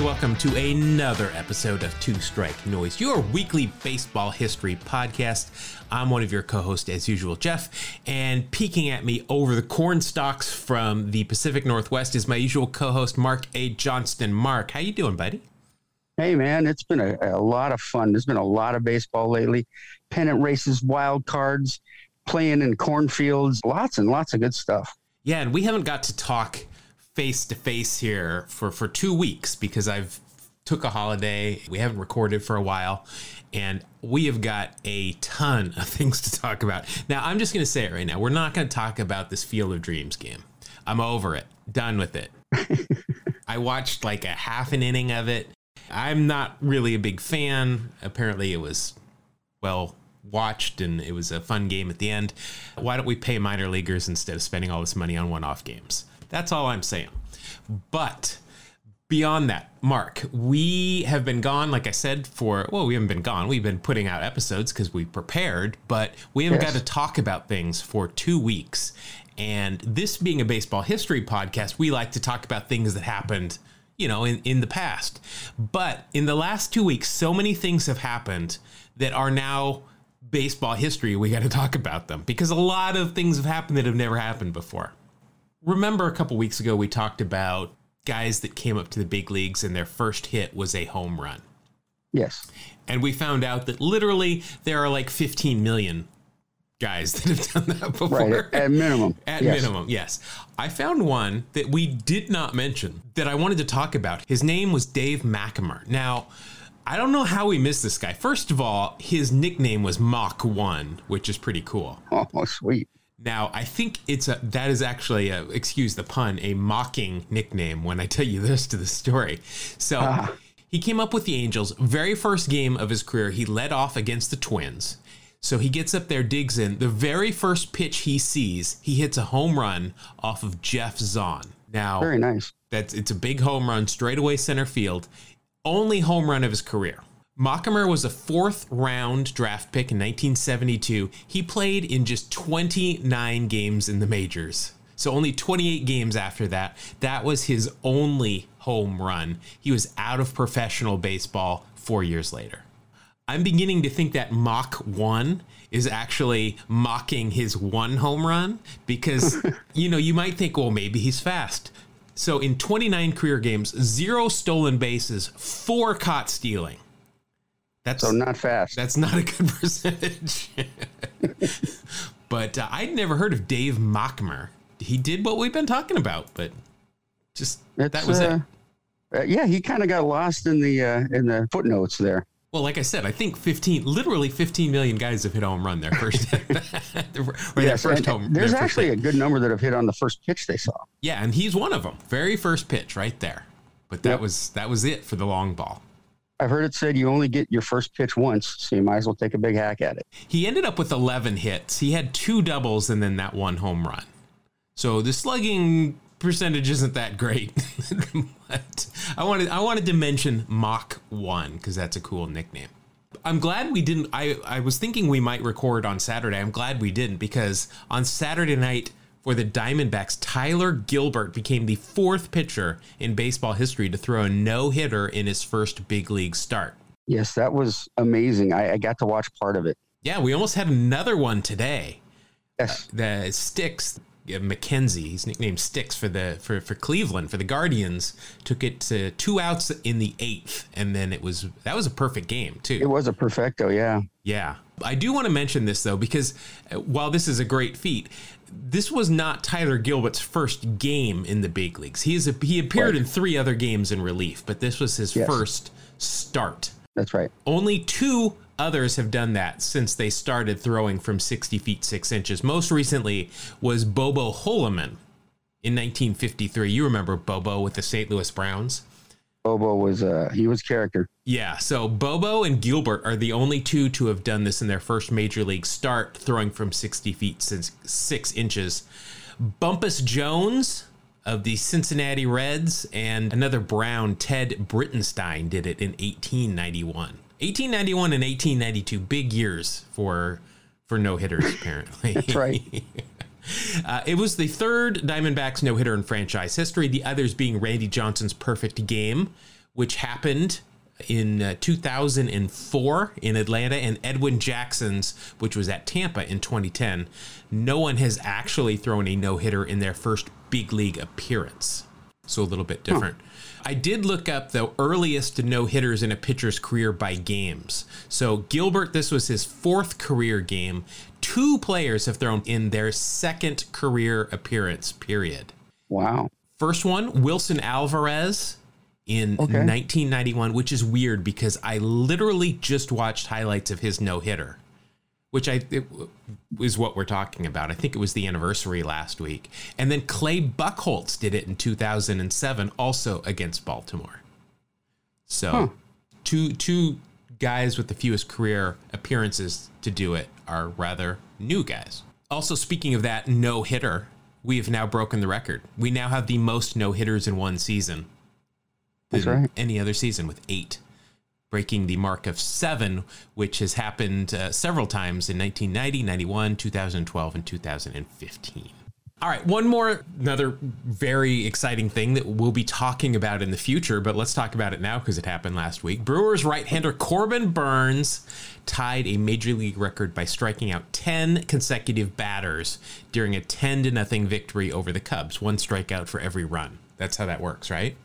everybody. Welcome to another episode of Two Strike Noise, your weekly baseball history podcast. I'm one of your co-hosts, as usual, Jeff, and peeking at me over the corn stalks from the Pacific Northwest is my usual co-host, Mark A. Johnston. Mark, how you doing, buddy? Hey, man, it's been a, a lot of fun. There's been a lot of baseball lately. Pennant races, wild cards, playing in cornfields, lots and lots of good stuff. Yeah, and we haven't got to talk face to face here for for two weeks because I've took a holiday. We haven't recorded for a while, and we have got a ton of things to talk about. Now, I'm just going to say it right now. We're not going to talk about this Field of Dreams game. I'm over it. Done with it. I watched like a half an inning of it. I'm not really a big fan. Apparently, it was well watched and it was a fun game at the end. Why don't we pay minor leaguers instead of spending all this money on one off games? That's all I'm saying. But beyond that, Mark, we have been gone, like I said, for, well, we haven't been gone. We've been putting out episodes because we prepared, but we haven't yes. got to talk about things for two weeks. And this being a baseball history podcast, we like to talk about things that happened, you know, in, in the past. But in the last two weeks, so many things have happened that are now baseball history. We got to talk about them because a lot of things have happened that have never happened before remember a couple weeks ago we talked about guys that came up to the big leagues and their first hit was a home run. Yes. And we found out that literally there are like 15 million guys that have done that before. Right, at minimum. At yes. minimum, yes. I found one that we did not mention that I wanted to talk about. His name was Dave Machemer. Now, I don't know how we missed this guy. First of all, his nickname was Mach 1, which is pretty cool. Oh, sweet. Now, I think it's a that is actually a excuse the pun, a mocking nickname when I tell you this to the story. So ah. he came up with the Angels. Very first game of his career, he led off against the Twins. So he gets up there, digs in. The very first pitch he sees, he hits a home run off of Geoff Zahn. Now, very nice. That's it's a big home run, straight away center field. Only home run of his career. Machemer was a fourth round draft pick in 1972. He played in just 29 games in the majors. So only 28 games after that. That was his only home run. He was out of professional baseball four years later. I'm beginning to think that Mach 1 is actually mocking his one home run because, you know, you might think, well, maybe he's fast. So in 29 career games, zero stolen bases, four caught stealing. That's so not fast. That's not a good percentage. but uh, I'd never heard of Dave Machemer. He did what we've been talking about, but just it's, that was uh, it. Uh, yeah, he kind of got lost in the uh, in the footnotes there. Well, like I said, I think 15, literally 15 million guys have hit home run their first, or their first home. There's actually a good number that have hit on the first pitch they saw. Yeah, and he's one of them. Very first pitch right there. But that yep. was that was it for the long ball. I've heard it said you only get your first pitch once, so you might as well take a big hack at it. He ended up with 11 hits. He had two doubles and then that one home run. So the slugging percentage isn't that great. but I wanted I wanted to mention Mach 1 because that's a cool nickname. I'm glad we didn't I I was thinking we might record on Saturday. I'm glad we didn't because on Saturday night for the Diamondbacks, Tyler Gilbert became the fourth pitcher in baseball history to throw a no hitter in his first big league start. Yes, that was amazing. I, I got to watch part of it. Yeah, we almost had another one today. Yes, uh, the Sticks McKenzie, he's nicknamed Sticks for the for, for Cleveland for the Guardians, took it to two outs in the eighth, and then it was that was a perfect game too. It was a perfecto, yeah. Yeah, I do want to mention this though because uh, while this is a great feat, this was not Tyler Gilbert's first game in the big leagues. He is a, he appeared right. in three other games in relief, but this was his yes. first start. That's right. Only two others have done that since they started throwing from 60 feet 6 inches. Most recently was Bobo Holloman in 1953. You remember Bobo with the St. Louis Browns? Bobo was uh he was character. Yeah, so Bobo and Gilbert are the only two to have done this in their first major league start, throwing from 60 feet since six inches. Bumpus Jones of the Cincinnati Reds and another Brown, Ted Breitenstein, did it in 1891. 1891 and 1892, big years for for no hitters, apparently. That's right. Uh, it was the third Diamondbacks no hitter in franchise history, the others being Randy Johnson's perfect game, which happened in uh, 2004 in Atlanta, and Edwin Jackson's, which was at Tampa in 2010. No one has actually thrown a no hitter in their first big league appearance. So a little bit different. Huh. I did look up the earliest no hitters in a pitcher's career by games. So Gilbert, this was his fourth career game. Two players have thrown in their second career appearance, period. Wow. First one, Wilson Alvarez in okay. 1991, which is weird because I literally just watched highlights of his no hitter, which I is what we're talking about. I think it was the anniversary last week, and then Clay Buchholz did it in 2007, also against Baltimore. So, huh. two two guys with the fewest career appearances to do it are rather new guys. Also, speaking of that no hitter, we have now broken the record. We now have the most no hitters in one season that's right. any other season with eight, breaking the mark of seven, which has happened uh, several times in 1990, 91, 2012, and 2015. All right, one more, another very exciting thing that we'll be talking about in the future, but let's talk about it now because it happened last week. Brewers right hander Corbin Burnes tied a major league record by striking out 10 consecutive batters during a 10 to nothing victory over the Cubs, one strikeout for every run. That's how that works, right?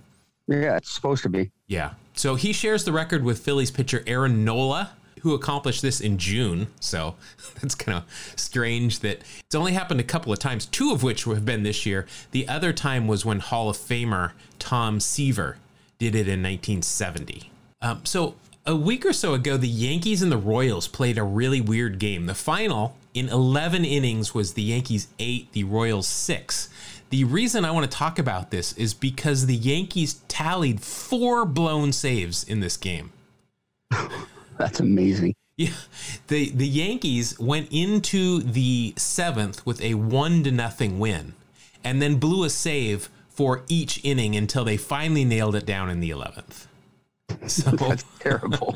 Yeah, it's supposed to be. Yeah. So he shares the record with Phillies pitcher Aaron Nola, who accomplished this in June. So that's kind of strange that it's only happened a couple of times, two of which have been this year. The other time was when Hall of Famer Tom Seaver did it in 1970. Um, so a week or so ago, the Yankees and the Royals played a really weird game. The final in 11 innings was the Yankees 8, the Royals 6. The reason I want to talk about this is because the Yankees tallied four blown saves in this game. That's amazing. Yeah, the the Yankees went into the seventh with a one to nothing win, and then blew a save for each inning until they finally nailed it down in the eleventh. So that's terrible.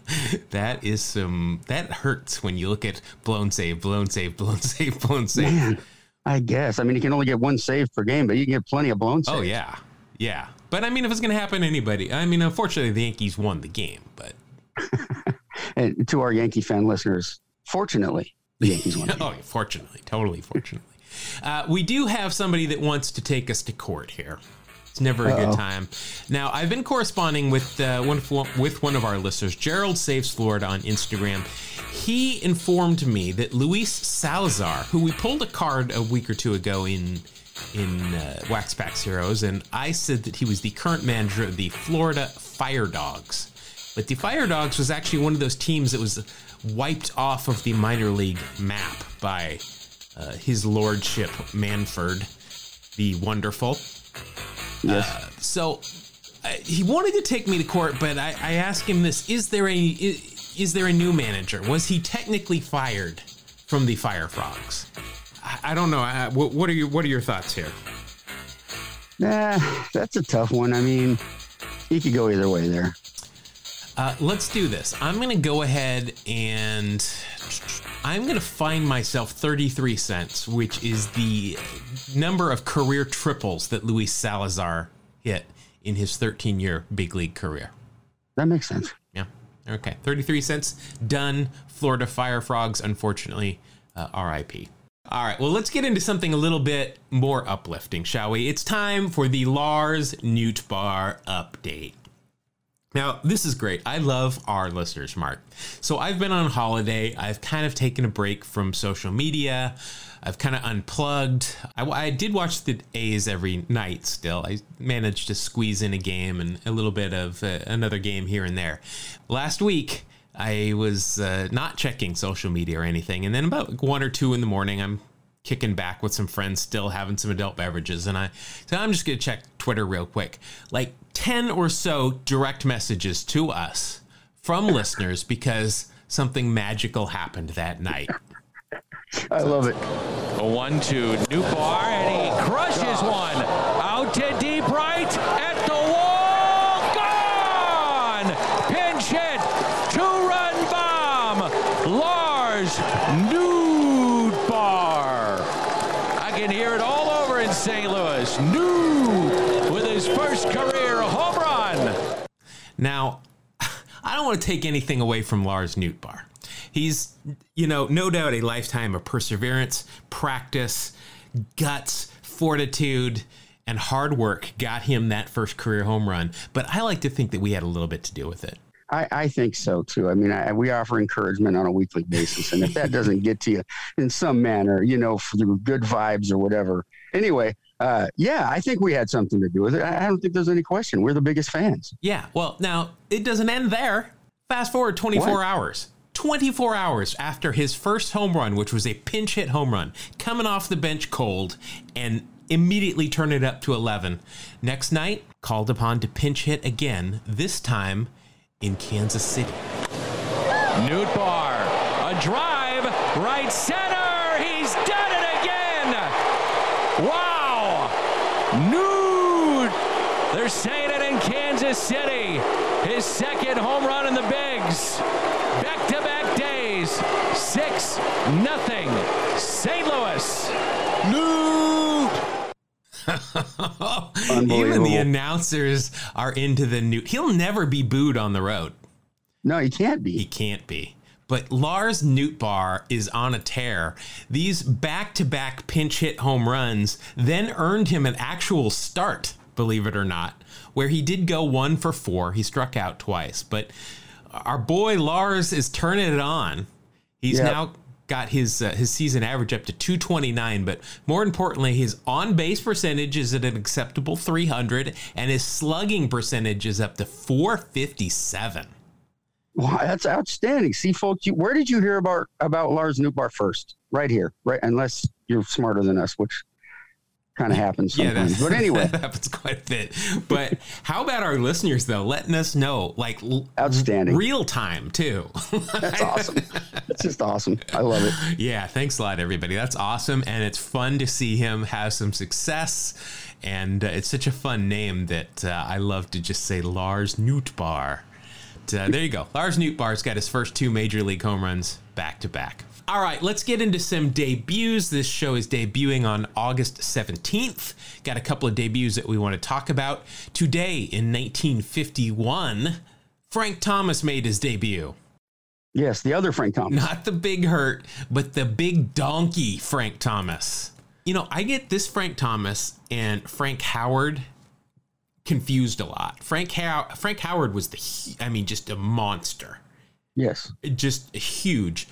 that is some that hurts when you look at blown save, blown save, blown save, blown save. Man. I guess. I mean, you can only get one save per game, but you can get plenty of blown oh, saves. Oh yeah, yeah. But I mean, if it's going to happen to anybody, I mean, unfortunately, the Yankees won the game. But and to our Yankee fan listeners, fortunately, the Yankees won. oh, fortunately, totally fortunately. Uh, we do have somebody that wants to take us to court here. It's never a Uh-oh. good time. Now, I've been corresponding with uh, one with one of our listeners, Gerald Saves Florida on Instagram. He informed me that Luis Salazar, who we pulled a card a week or two ago in in uh, Wax Packs Heroes, and I said that he was the current manager of the Florida Fire Frogs. But the Fire Frogs was actually one of those teams that was wiped off of the minor league map by uh, his lordship Manfred the wonderful. Yes. Uh, so uh, he wanted to take me to court, but I, I asked him this: Is there a is, is, there a new manager? Was he technically fired from the Fire Frogs? I, I don't know. I, what, what, are your What are your thoughts here? Nah, that's a tough one. I mean, he could go either way there. Uh, let's do this. I'm going to go ahead and I'm going to find myself 33 cents, which is the number of career triples that Luis Salazar hit in his 13 year big league career. That makes sense. Yeah. Okay. 33 cents. Done. Florida Fire Frogs, unfortunately, uh, RIP. All right, well, let's get into something a little bit more uplifting, shall we? It's time for the Lars Nootbaar update. Now, this is great. I love our listeners, Mark. So, I've been on holiday. I've kind of taken a break from social media. I've kind of unplugged. I, I, did watch the A's every night still. I managed to squeeze in a game and a little bit of uh, another game here and there. Last week, I was uh, not checking social media or anything. And then about one or two in the morning, I'm kicking back with some friends, still having some adult beverages. And I said, I'm just going to check Twitter real quick. Like 10 or so direct messages to us from listeners because something magical happened that night. I love it. A one two Nootbaar and he crushes one out to deep right at the wall. Gone. Pinch hit. Two run bomb. Lars Nootbaar. I can hear it all over in St. Louis. New with his first career home run. Now, I don't want to take anything away from Lars Nootbaar. He's, you know, no doubt a lifetime of perseverance, practice, guts, fortitude, and hard work got him that first career home run. But I like to think that we had a little bit to do with it. I, I think so too. I mean, I, we offer encouragement on a weekly basis, and if that doesn't get to you in some manner, you know, through good vibes or whatever. Anyway, uh, yeah, I think we had something to do with it. I, I don't think there's any question. We're the biggest fans. Yeah. Well, now it doesn't end there. Fast forward 24 What? hours. 24 hours after his first home run, which was a pinch hit home run, coming off the bench cold and immediately turn it up to 11. Next night, called upon to pinch hit again, this time in Kansas City. Nootbaar, a drive, right center. He's done it again. Wow. Noot. They're saying it in Kansas City. His second home run in the bigs. Back to back days. Six, nothing. St. Louis. Noot. Even the announcers are into the new. He'll never be booed on the road. No, he can't be. He can't be. But Lars Nootbaar is on a tear. These back-to-back pinch hit home runs then earned him an actual start, believe it or not, where he did go one for four. He struck out twice, but our boy Lars is turning it on. He's Yep. now got his uh, his season average up to 229, but more importantly, his on base percentage is at an acceptable 300, and his slugging percentage is up to 457. Wow, that's outstanding. See, folks, you, where did you hear about about Lars Nootbaar first? Right here, right? Unless you're smarter than us, which kind of happens sometimes. that- but anyway, that happens quite a bit. But how about our listeners though, letting us know, like outstanding. real time too? That's awesome. That's just awesome. I love it. yeah, thanks a lot, everybody. That's awesome, and it's fun to see him have some success. And uh, it's such a fun name that uh, I love to just say Lars. But, uh, there you go. Lars Nootbaar's got his first two major league home runs back to back. All right, let's get into some debuts. This show is debuting on August 17th. Got a couple of debuts that we want to talk about. Today in 1951, Frank Thomas made his debut. Yes, the other Frank Thomas. Not the big hurt, but the big donkey Frank Thomas. You know, I get this Frank Thomas and Frank Howard confused a lot. Frank How- Frank Howard was the I mean just a monster. Yes. Just huge.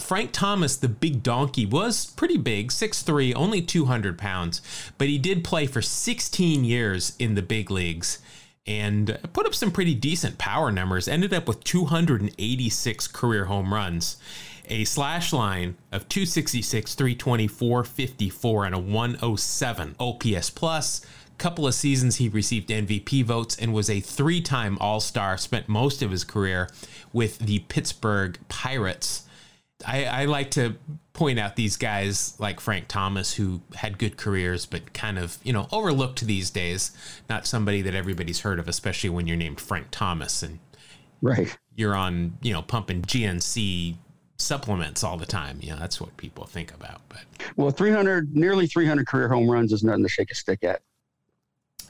Frank Thomas, the big donkey, was pretty big, 6'3, only 200 pounds, but he did play for 16 years in the big leagues and put up some pretty decent power numbers. Ended up with 286 career home runs, a slash line of 266, 324, 54, and a 107 OPS plus. Couple of seasons he received MVP votes and was a three-time All-Star. Spent most of his career with the Pittsburgh Pirates. I, I like to point out these guys like Frank Thomas who had good careers but kind of you know overlooked these days. Not somebody that everybody's heard of, especially when you're named Frank Thomas and Right. you're on you know pumping GNC supplements all the time. You know that's what people think about. But Well, 300, nearly 300 career home runs is nothing to shake a stick at.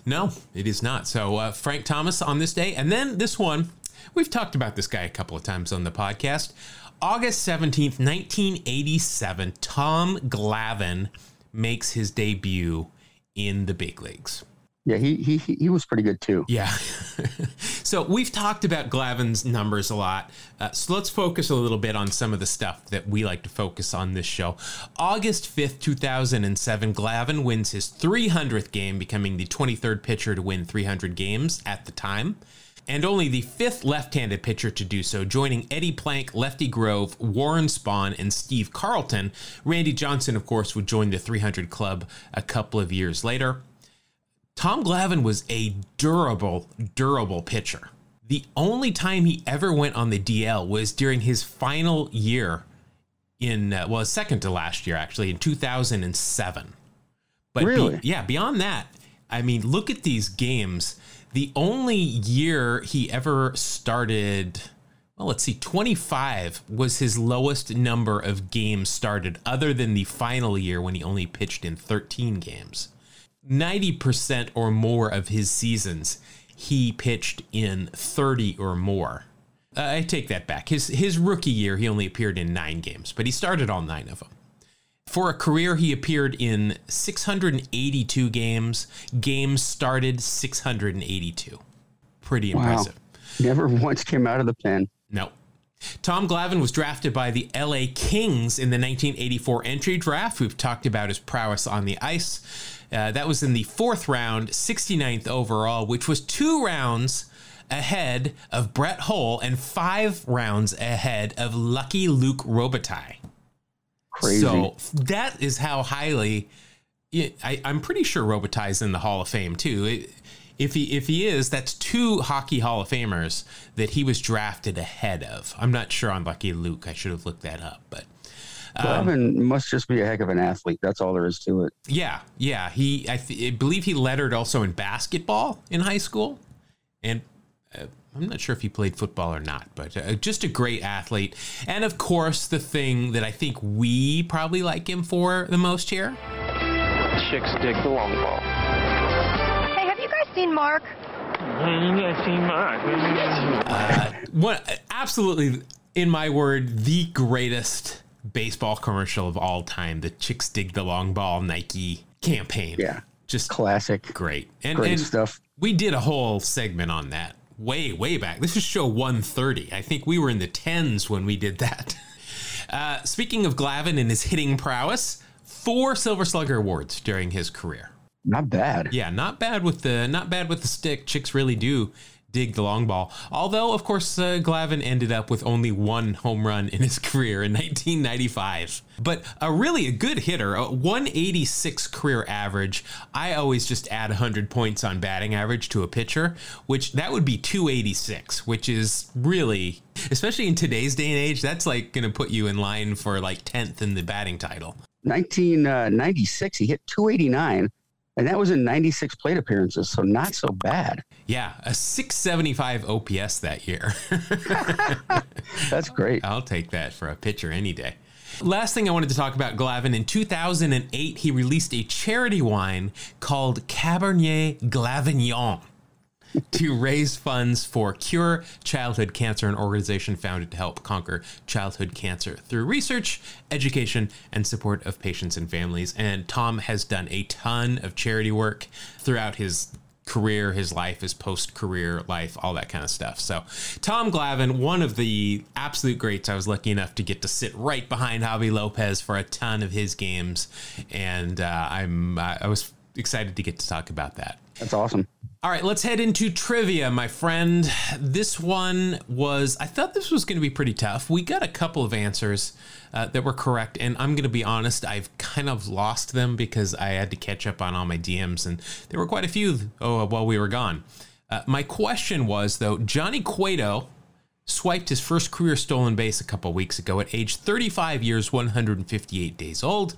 No, it is not. So uh, Frank Thomas on this day, and then this one, we've talked about this guy a couple of times on the podcast. August seventeenth, nineteen eighty-seven. Tom Glavine makes his debut in the big leagues. Yeah, he he he was pretty good too. Yeah. so we've talked about Glavine's numbers a lot. Uh, so let's focus a little bit on some of the stuff that we like to focus on this show. August 5th, 2007, Glavine wins his 300th game, becoming the 23rd pitcher to win 300 games at the time. And only the fifth left handed pitcher to do so, joining Eddie Plank, Lefty Grove, Warren Spahn, and Steve Carlton. Randy Johnson, of course, would join the 300 club a couple of years later. Tom Glavine was a durable, durable pitcher. The only time he ever went on the DL was during his final year in, uh, well, second to last year, actually, in 2007. But be- Really? yeah, beyond that, I mean, look at these games. The only year he ever started, well, let's see, 25 was his lowest number of games started, other than the final year when he only pitched in 13 games. 90% or more of his seasons, he pitched in 30 or more. Uh, I take that back. His his rookie year, he only appeared in nine games, but he started all nine of them. For a career, he appeared in 682 games. Games started 682. Pretty impressive. Wow. Never once came out of the pen. No. Tom Glavine was drafted by the LA Kings in the 1984 entry draft. We've talked about his prowess on the ice. Uh, that was in the fourth round, 69th overall, which was two rounds ahead of Brett Hull and five rounds ahead of Lucky Luke Robitaille. Crazy. So that is how highly. I, am pretty sure Robitaille's in the Hall of Fame too. It, if he if he is, that's two hockey Hall of Famers that he was drafted ahead of. I'm not sure on Lucky Luke. I should have looked that up, but um, must just be a heck of an athlete. That's all there is to it. Yeah, yeah. He I, th- I believe he lettered also in basketball in high school, and uh, I'm not sure if he played football or not, but uh, just a great athlete. And of course, the thing that I think we probably like him for the most here. Chicks dig the long ball Hey, have you guys seen Mark? I've seen Mark. uh, what? Absolutely, in my word, the greatest baseball commercial of all time. The chicks dig the long ball Nike campaign. Yeah, just classic. Great and great and stuff. We did a whole segment on that way way back. This is show 130. I think we were in the tens when we did that. Uh, speaking of Glavine and his hitting prowess, four Silver Slugger awards during his career. Not bad. Yeah, not bad with the not bad with the stick. Chicks really do dig the long ball. Although, of course, uh, Glavine ended up with only one home run in his career in 1995. But a really a good hitter, a 186 career average. I always just add 100 points on batting average to a pitcher, which that would be 286, which is really, especially in today's day and age, that's like going to put you in line for like 10th in the batting title. 1996, he hit 289 and that was in 96 plate appearances, so not so bad. Yeah, a 675 OPS that year. That's great. I'll take that for a pitcher any day. Last thing I wanted to talk about Glavine. In 2008, he released a charity wine called Cabernet Glavignon to raise funds for Cure Childhood Cancer, an organization founded to help conquer childhood cancer through research, education, and support of patients and families. And Tom has done a ton of charity work throughout his career, his life, his post career life, all that kind of stuff. So, Tom Glavine, one of the absolute greats. I was lucky enough to get to sit right behind Javy Lopez for a ton of his games, and uh, I'm uh, I was excited to get to talk about that. That's awesome. All right, let's head into trivia, my friend. This one was, I thought this was going to be pretty tough. We got a couple of answers uh, that were correct, and I'm going to be honest, I've kind of lost them because I had to catch up on all my DMs, and there were quite a few oh, while we were gone. Uh, my question was, though, Johnny Cueto swiped his first career stolen base a couple weeks ago at age 35 years, 158 days old.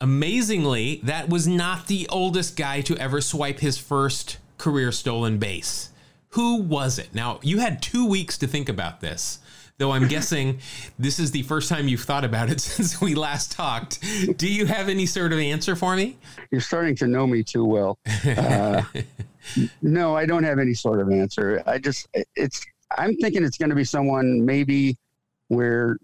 Amazingly, that was not the oldest guy to ever swipe his first career stolen base. Who was it? Now, you had two weeks to think about this, though I'm guessing this is the first time you've thought about it since we last talked. Do you have any sort of answer for me? You're starting to know me too well. Uh, no, I don't have any sort of answer. I just, it's, I'm thinking it's going to be someone maybe where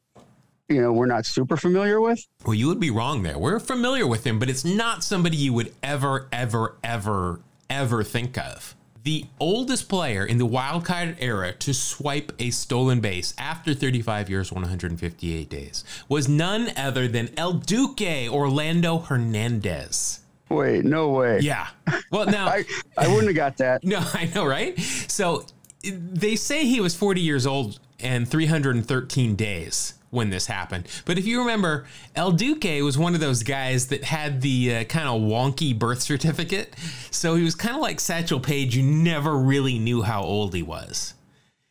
you know we're not super familiar with. Well, you would be wrong there. We're familiar with him, but it's not somebody you would ever, ever, ever ever think of. The oldest player in the wildcard era to swipe a stolen base after 35 years, 158 days was none other than El Duque Orlando Hernandez. Wait, no way. Yeah. Well, now I, I wouldn't have got that. No, I know, right? So they say he was 40 years old and 313 days when this happened. But if you remember, El Duque was one of those guys that had the uh, kind of wonky birth certificate. So he was kind of like Satchel Paige. You never really knew how old he was.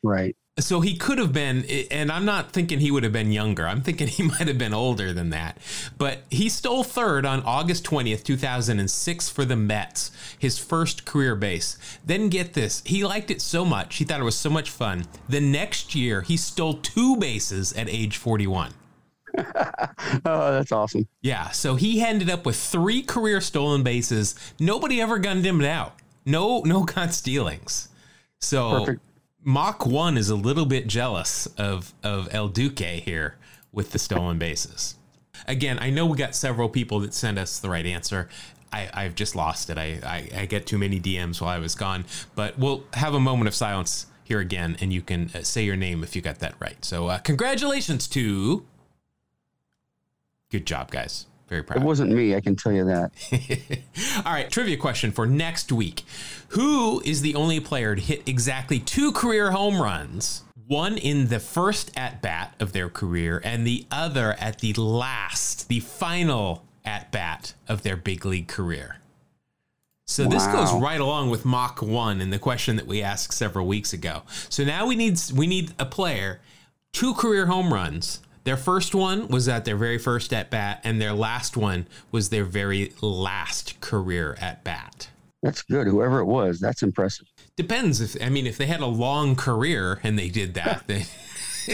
Right. So he could have been, and I'm not thinking he would have been younger. I'm thinking he might have been older than that. But he stole third on August 20th, 2006 for the Mets, his first career base. Then get this, he liked it so much, he thought it was so much fun. The next year, he stole two bases at age 41. oh, that's awesome. Yeah, so he ended up with three career stolen bases. Nobody ever gunned him out. No, no caught stealings. So Perfect. Mach 1 is a little bit jealous of, of El Duque here with the stolen bases. Again, I know we got several people that sent us the right answer. I, I've just lost it. I, I, I get too many DMs while I was gone. But we'll have a moment of silence here again, and you can uh, say your name if you got that right. So, uh, congratulations to. Good job, guys. Very proud. It wasn't me, I can tell you that. All right, trivia question for next week. Who is the only player to hit exactly two career home runs? One in the first at bat of their career, and the other at the last, the final at bat of their big league career. So this goes right along with Mach 1 and the question that we asked several weeks ago. So now we need we need a player two career home runs. Their first one was at their very first at bat and their last one was their very last career at bat. That's good. Whoever it was, that's impressive. Depends if I mean if they had a long career and they did that then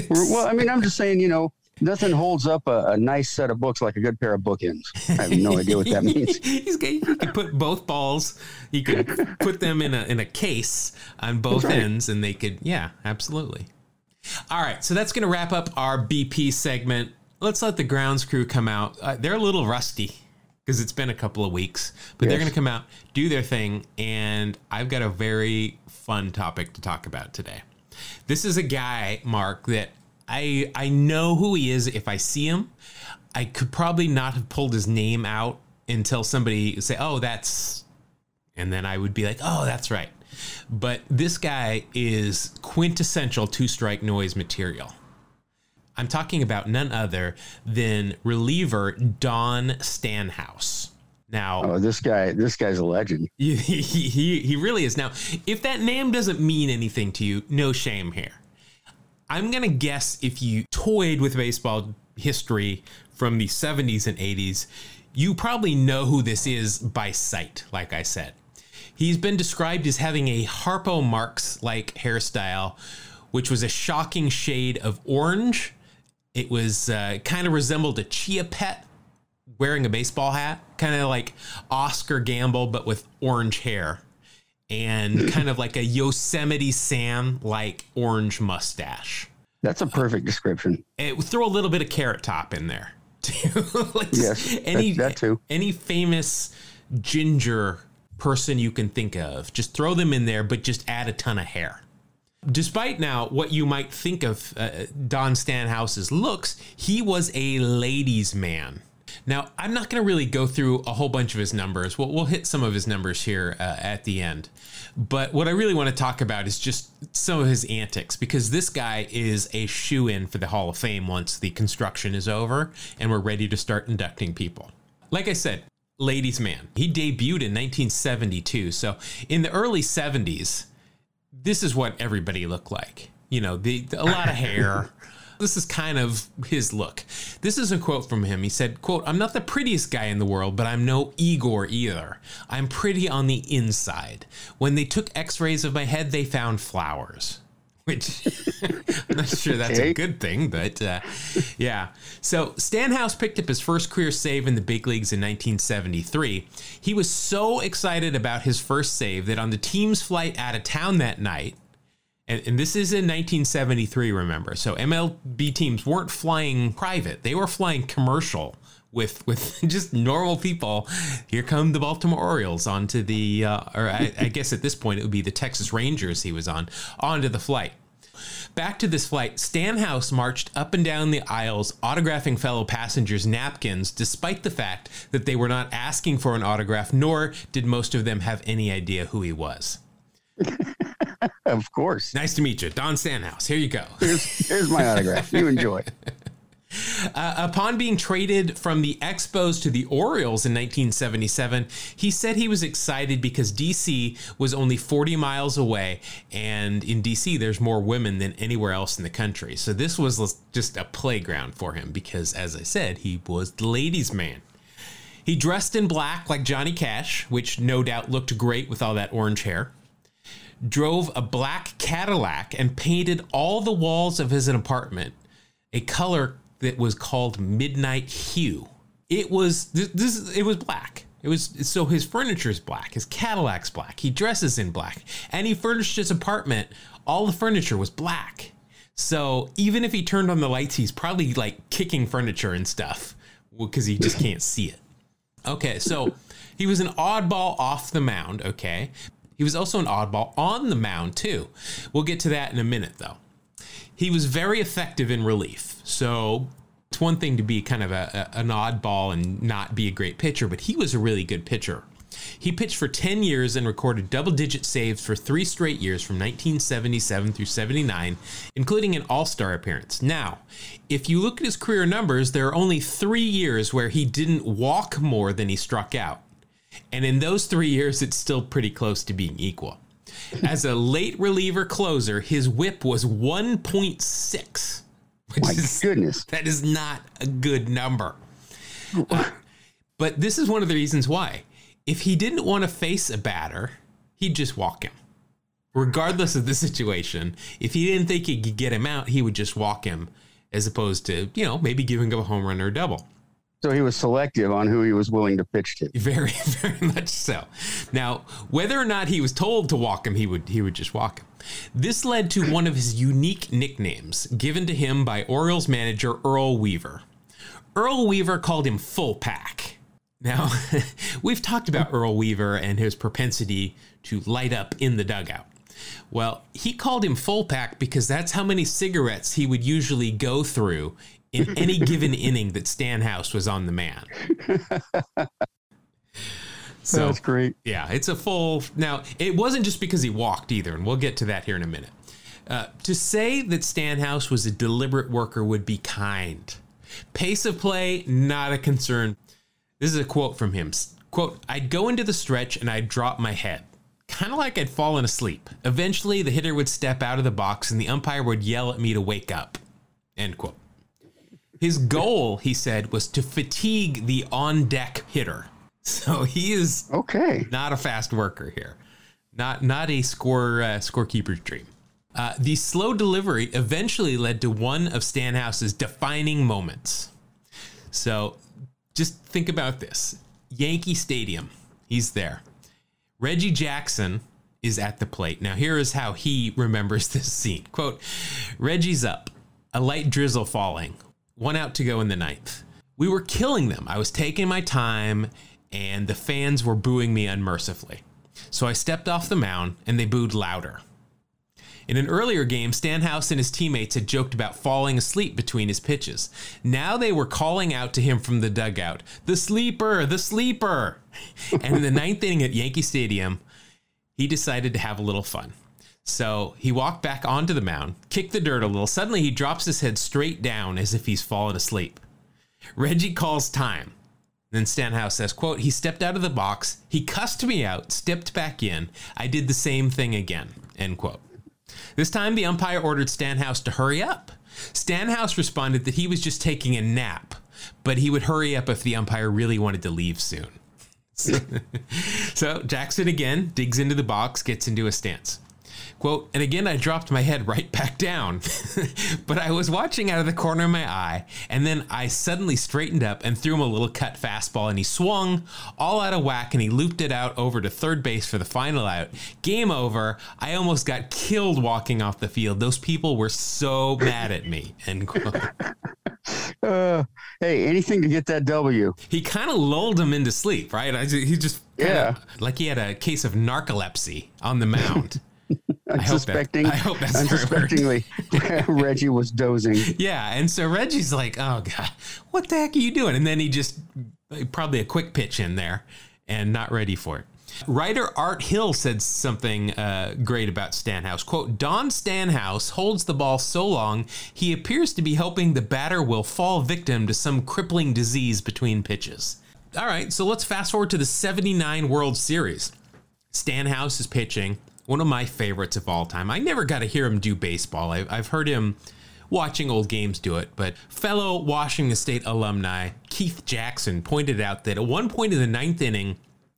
Well, I mean, I'm just saying, you know, nothing holds up a, a nice set of books like a good pair of bookends. I have no idea what that means. He's got, he could put both balls. He could put them in a in a case on both right. ends, and they could. Yeah, absolutely. All right, so that's going to wrap up our BP segment. Let's let the grounds crew come out. Uh, they're a little rusty because it's been a couple of weeks, but they're going to come out, do their thing, and I've got a very fun topic to talk about today. This is a guy, Mark, that I I know who he is if I see him. I could probably not have pulled his name out until somebody say, "Oh, that's," and then I would be like, "Oh, that's right." But this guy is quintessential two-strike noise material. I'm talking about none other than reliever Don Stanhouse. Now, Oh, this guy, this guy's a legend. he, he, he really is. Now, if that name doesn't mean anything to you, no shame here. I'm going to guess if you toyed with baseball history from the 70s and 80s, you probably know who this is by sight, like I said. He's been described as having a Harpo Marx like hairstyle, which was a shocking shade of orange. It was uh, kind of resembled a chia pet wearing a baseball hat, kind of like Oscar Gamble, but with orange hair, and kind of like a Yosemite Sam like orange mustache. That's a perfect description. It, throw a little bit of carrot top in there. like Yes, any that- that too. any famous ginger person you can think of, just throw them in there, but just add a ton of hair. Despite now what you might think of uh, Don Stanhouse's looks, he was a ladies' man. Now, I'm not going to really go through a whole bunch of his numbers. We'll, we'll hit some of his numbers here uh, at the end. But what I really want to talk about is just some of his antics because this guy is a shoe in for the Hall of Fame once the construction is over and we're ready to start inducting people. Like I said, ladies' man. He debuted in 1972. So in the early 70s, this is what everybody looked like. You know, the, a lot of hair. This is kind of his look. This is a quote from him. He said, quote, I'm not the prettiest guy in the world, but I'm no Igor either. I'm pretty on the inside. When they took x-rays of my head, they found flowers. Which I'm not sure that's a good thing, but uh, yeah. So Stanhouse picked up his first career save in the big leagues in 1973. He was so excited about his first save that on the team's flight out of town that night, and, and this is in 1973, remember. So MLB teams weren't flying private; they were flying commercial with with just normal people. Here come the Baltimore Orioles onto the, uh, or I, I guess at this point it would be the Texas Rangers. He was on onto the flight. Back to this flight, Stanhouse marched up and down the aisles, autographing fellow passengers' napkins, despite the fact that they were not asking for an autograph, nor did most of them have any idea who he was. Of course. Nice to meet you, Don Stanhouse. Here you go. Here's, here's my autograph. You enjoy. Uh, upon being traded from the Expos to the Orioles in 1977, he said he was excited because DC was only 40 miles away, and in DC, there's more women than anywhere else in the country. So this was just a playground for him because, as I said, he was the ladies' man. He dressed in black like Johnny Cash, which no doubt looked great with all that orange hair. Drove a black Cadillac and painted all the walls of his apartment a color that was called midnight hue. It was this, this it was black. It was so his furniture is black, his Cadillac's black, he dresses in black, and he furnished his apartment. All the furniture was black. So even if he turned on the lights, he's probably like kicking furniture and stuff because he just can't see it. Okay, so he was an oddball off the mound. Okay, he was also an oddball on the mound too. We'll get to that in a minute though. He was very effective in relief. So it's one thing to be kind of a, a, an oddball and not be a great pitcher, but he was a really good pitcher. He pitched for 10 years and recorded double digit saves for three straight years from 1977 through 79, including an all star appearance. Now, if you look at his career numbers, there are only three years where he didn't walk more than he struck out. And in those three years, it's still pretty close to being equal. As a late reliever closer, his whip was 1.6. My is, goodness. that is not a good number. Uh, but this is one of the reasons why. If he didn't want to face a batter, he'd just walk him. Regardless of the situation, if he didn't think he could get him out, he would just walk him as opposed to, you know, maybe giving him a home run or a double. So he was selective on who he was willing to pitch to. Very, very much so. Now, whether or not he was told to walk him, he would he would just walk him. This led to one of his unique nicknames given to him by Orioles manager Earl Weaver. Earl Weaver called him Full Pack. Now, we've talked about Earl Weaver and his propensity to light up in the dugout. Well, he called him Full Pack because that's how many cigarettes he would usually go through in any given inning that Stanhouse was on the man. So That's great. yeah, it's a full. Now, it wasn't just because he walked either, and we'll get to that here in a minute. Uh, to say that Stanhouse was a deliberate worker would be kind. Pace of play, not a concern. This is a quote from him. Quote, I'd go into the stretch and I'd drop my head. Kind of like I'd fallen asleep. Eventually, the hitter would step out of the box and the umpire would yell at me to wake up. End quote. His goal, he said, was to fatigue the on deck hitter. So he is Okay. not a fast worker here. Not not a score uh, scorekeeper's dream. Uh, the slow delivery eventually led to one of Stanhouse's defining moments. So just think about this Yankee Stadium, he's there. Reggie Jackson is at the plate. Now, here is how he remembers this scene. Quote Reggie's up, a light drizzle falling, one out to go in the ninth. We were killing them. I was taking my time, and the fans were booing me unmercifully. So I stepped off the mound, and they booed louder. In an earlier game, Stanhouse and his teammates had joked about falling asleep between his pitches. Now they were calling out to him from the dugout, The sleeper, the sleeper. and in the ninth inning at Yankee Stadium, he decided to have a little fun. So he walked back onto the mound, kicked the dirt a little. Suddenly, he drops his head straight down as if he's fallen asleep. Reggie calls time. Then Stanhouse says, quote, he stepped out of the box, he cussed me out, stepped back in. I did the same thing again, end quote. This time, the umpire ordered Stanhouse to hurry up. Stanhouse responded that he was just taking a nap, but he would hurry up if the umpire really wanted to leave soon. So, so Jackson again digs into the box, gets into a stance. Quote, and again, I dropped my head right back down. but I was watching out of the corner of my eye, and then I suddenly straightened up and threw him a little cut fastball, and he swung all out of whack, and he looped it out over to third base for the final out. Game over. I almost got killed walking off the field. Those people were so mad at me. End quote. Uh, hey, anything to get that W. He kind of lulled him into sleep, right? I, he just Yeah. like he had a case of narcolepsy on the mound. I hope that- Unsuspecting, I hope that's the right word. unsuspectingly, Reggie was dozing. Yeah, and so Reggie's like, "Oh God, what the heck are you doing?" And then he just probably a quick pitch in there, and not ready for it. Writer Art Hill said something uh, great about Stanhouse. "Quote: Don Stanhouse holds the ball so long, he appears to be hoping the batter will fall victim to some crippling disease between pitches." All right, so let's fast forward to the '79 World Series. Stanhouse is pitching, one of my favorites of all time. I never got to hear him do baseball. I've, I've heard him watching old games do it, but fellow Washington State alumni Keith Jackson pointed out that at one point in the ninth inning,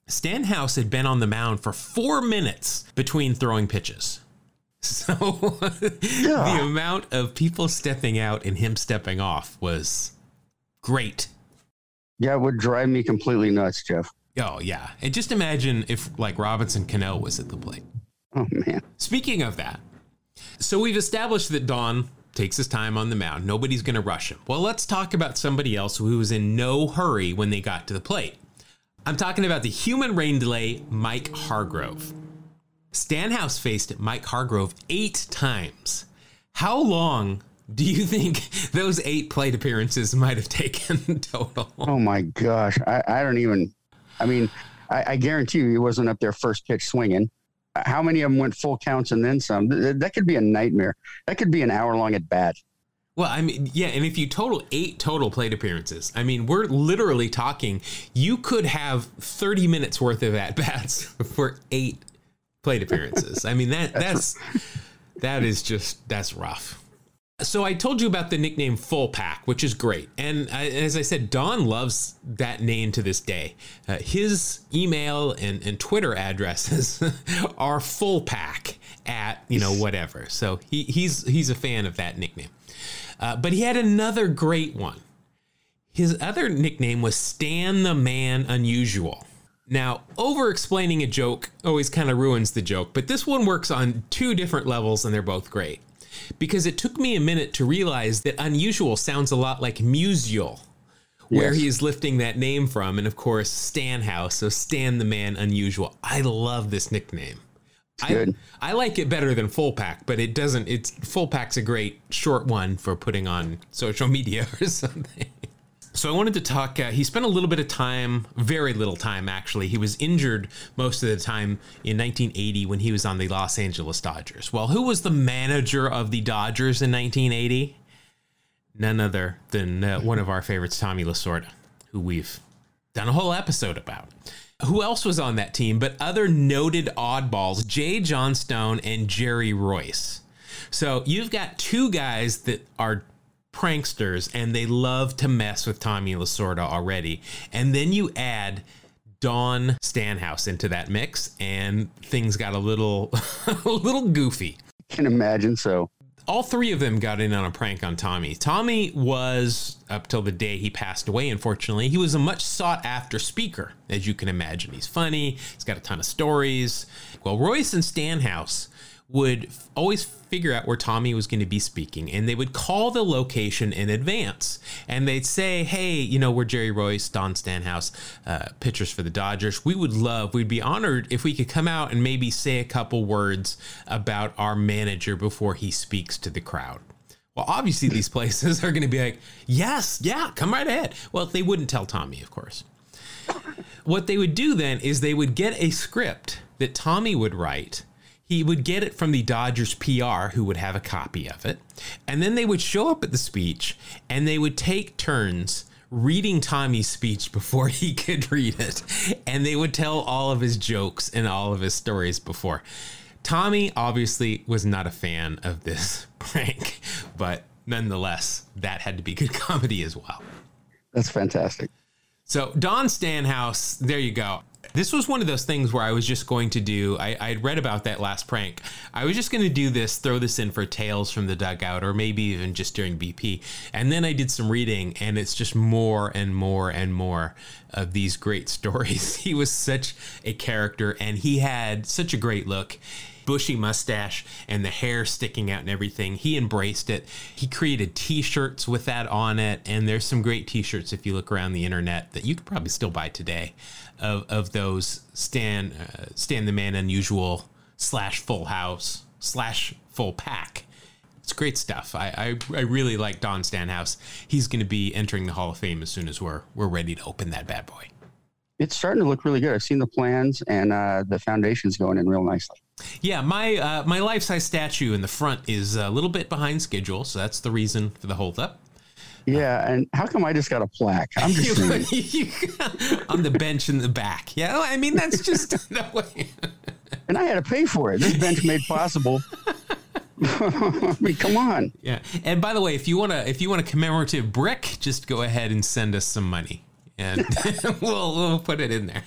Stanhouse had been on the mound for four minutes between throwing pitches. So the amount of people stepping out and him stepping off was great. Yeah, it would drive me completely nuts, Jeff. Oh yeah, and just imagine if like Robinson Cano was at the plate. Oh man. Speaking of that, so we've established that Don takes his time on the mound. Nobody's going to rush him. Well, let's talk about somebody else who was in no hurry when they got to the plate. I'm talking about the human rain delay, Mike Hargrove. Stanhouse faced Mike Hargrove eight times. How long do you think those eight plate appearances might have taken total? Oh my gosh. I, I don't even. I mean, I, I guarantee you he wasn't up there first pitch swinging. How many of them went full counts and then some? Th- That could be a nightmare. That could be an hour long at bat. Well, I mean, yeah, and if you total eight total plate appearances, I mean, we're literally talking you could have 30 minutes worth of at bats for eight plate appearances. I mean, that that's that is just that's rough. So I told you about the nickname Full Pack, which is great, and as I said, Don loves that name to this day. Uh, his email and, and Twitter addresses are Full Pack at you know whatever. So he, he's he's a fan of that nickname. Uh, but he had another great one. His other nickname was Stan the Man Unusual. Now, over explaining a joke always kind of ruins the joke, but this one works on two different levels and they're both great. Because it took me a minute to realize that unusual sounds a lot like musial, where Yes. he is lifting that name from, and of course, Stan House, so Stan the Man Unusual. I love this nickname. I. I like it better than full pack, but it doesn't. It's full pack's a great short one for putting on social media or something. So I wanted to talk. Uh, he spent a little bit of time, very little time actually. He was injured most of the time in 1980 when he was on the Los Angeles Dodgers. Well, who was the manager of the Dodgers in 1980? None other than uh, one of our favorites, Tommy Lasorda, who we've done a whole episode about. Who else was on that team but other noted oddballs, Jay Johnstone and Jerry Reuss? So you've got two guys that are pranksters and they love to mess with Tommy Lasorda already. And then you add Don Stanhouse into that mix and things got a little a little goofy Can imagine. So all three of them got in on a prank on Tommy. Tommy was, up till the day he passed away, unfortunately, he was a much sought after speaker, as you can imagine. He's funny, he's got a ton of stories. Well, Reuss and Stanhouse would always figure out where Tommy was going to be speaking, and they would call the location in advance. And they'd say, Hey, you know, we're Jerry Reuss, Don Stanhouse, uh, pitchers for the Dodgers. We would love, we'd be honored if we could come out and maybe say a couple words about our manager before he speaks to the crowd. Well, obviously, these places are going to be like, Yes, yeah, come right ahead. Well, they wouldn't tell Tommy, of course. What they would do then is they would get a script that Tommy would write. He would get it from the Dodgers PR, who would have a copy of it. And then they would show up at the speech and they would take turns reading Tommy's speech before he could read it. And they would tell all of his jokes and all of his stories before. Tommy obviously was not a fan of this prank, but nonetheless, that had to be good comedy as well. that's fantastic. So Don Stanhouse, there you go. This was one of those things where I was just going to do. I, I'd read about that last prank. I was just going to do this, throw this in for tales from the dugout, or maybe even just during BP. And then I did some reading, and it's just more and more and more of these great stories. He was such a character, and he had such a great look bushy mustache and the hair sticking out and everything. He embraced it. He created t-shirts with that on it and there's some great t-shirts if you look around the internet that you could probably still buy today of, of those Stan uh, Stan the Man Unusual slash Full House slash Full Pack. It's great stuff. I, I, I really like Don Stanhouse. He's going to be entering the Hall of Fame as soon as we're we're ready to open that bad boy. It's starting to look really good. I've seen the plans and uh, the foundation's going in real nicely. Yeah, my uh, my life size statue in the front is a little bit behind schedule, so that's the reason for the holdup. Yeah, and how come I just got a plaque? I'm just saying. on the bench in the back. Yeah, I mean that's just the way. and I had to pay for it. This bench made possible. I mean, come on. Yeah, and by the way, if you want to if you want a commemorative brick, just go ahead and send us some money, and we'll we'll put it in there.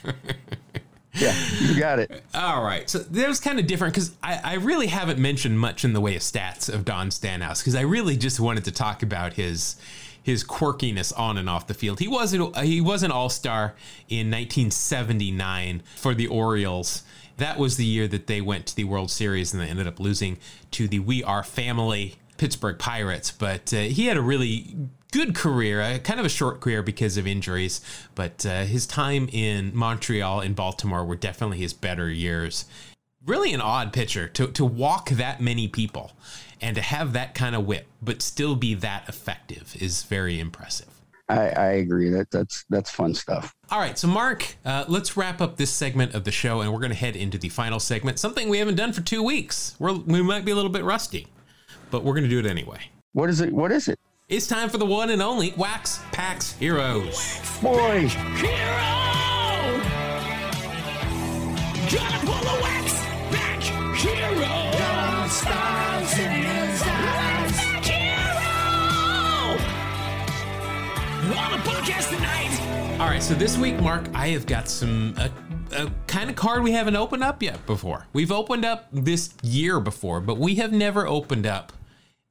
Yeah, you got it. All right. So that was kind of different because I, I really haven't mentioned much in the way of stats of Don Stanhouse because I really just wanted to talk about his his quirkiness on and off the field. He was he was an All Star in 1979 for the Orioles. That was the year that they went to the World Series and they ended up losing to the We Are Family Pittsburgh Pirates. But uh, he had a really good career, uh, kind of a short career because of injuries. But uh, his time in Montreal and Baltimore were definitely his better years. Really an odd pitcher to, to walk that many people and to have that kind of whip, but still be that effective is very impressive. I, I agree. That that's that's fun stuff. All right, so Mark, uh, let's wrap up this segment of the show, and we're going to head into the final segment. Something we haven't done for two weeks. We're, we might be a little bit rusty, but we're going to do it anyway. What is it? What is it? It's time for the one and only Wax Packs Heroes. Boy, Hero! Gotta pull the wax back, hero! stars in his eyes. Back hero! On the podcast tonight. All right, so this week, Mark, I have got some a, a kind of card we haven't opened up yet before. We've opened up this year before, but we have never opened up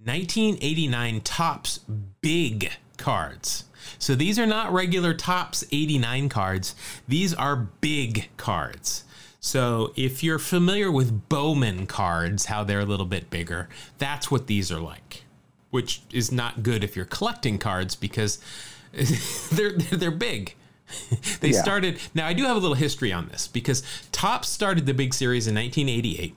1989 Topps big cards. So these are not regular Topps 89 cards. These are big cards. So if you're familiar with Bowman cards, how they're a little bit bigger, that's what these are like. Which is not good if you're collecting cards because they're they're big. they Yeah. started. Now I do have a little history on this because Topps started the big series in 1988.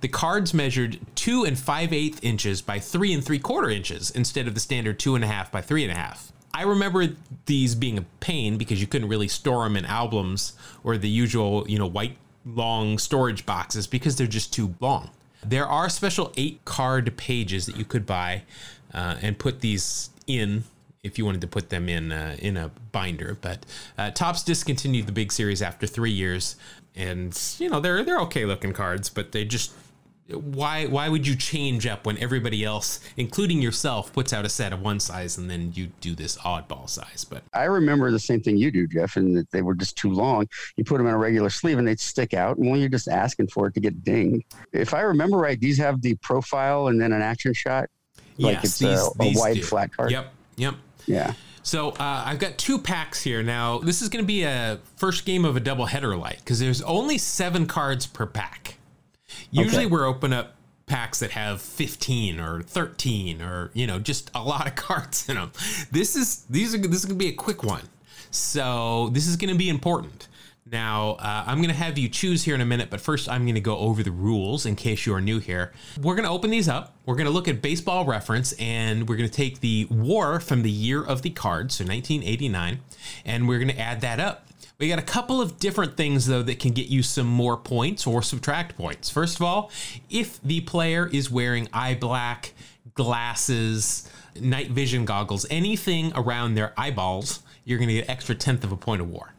The cards measured two and five eighth inches by three and three quarter inches instead of the standard two and a half by three and a half. I remember these being a pain because you couldn't really store them in albums or the usual, you know, white long storage boxes because they're just too long. There are special eight card pages that you could buy uh, and put these in if you wanted to put them in uh, in a binder. But uh, Topps discontinued the big series after three years, and you know they're they're okay looking cards, but they just why why would you change up when everybody else, including yourself, puts out a set of one size and then you do this oddball size? But I remember the same thing you do, Jeff, and that they were just too long. You put them in a regular sleeve and they'd stick out, and well, you're just asking for it to get dinged. If I remember right, these have the profile and then an action shot. Like it's a- a wide flat card? Yep, yep. Yeah. So uh, I've got two packs here now. This is going to be a first game of a double header light because there's only seven cards per pack. Usually Okay. we're open up packs that have 15 or 13 or you know just a lot of cards in them. This is these are this is going to be a quick one. So this is going to be important. Now, uh, I'm going to have you choose here in a minute, but first I'm going to go over the rules in case you are new here. We're going to open these up. We're going to look at baseball reference and we're going to take the war from the year of the card, so 1989, and we're going to add that up. We got a couple of different things though that can get you some more points or subtract points. First of all, if the player is wearing eye black, glasses, night vision goggles, anything around their eyeballs, you're going to get extra tenth of a point of war.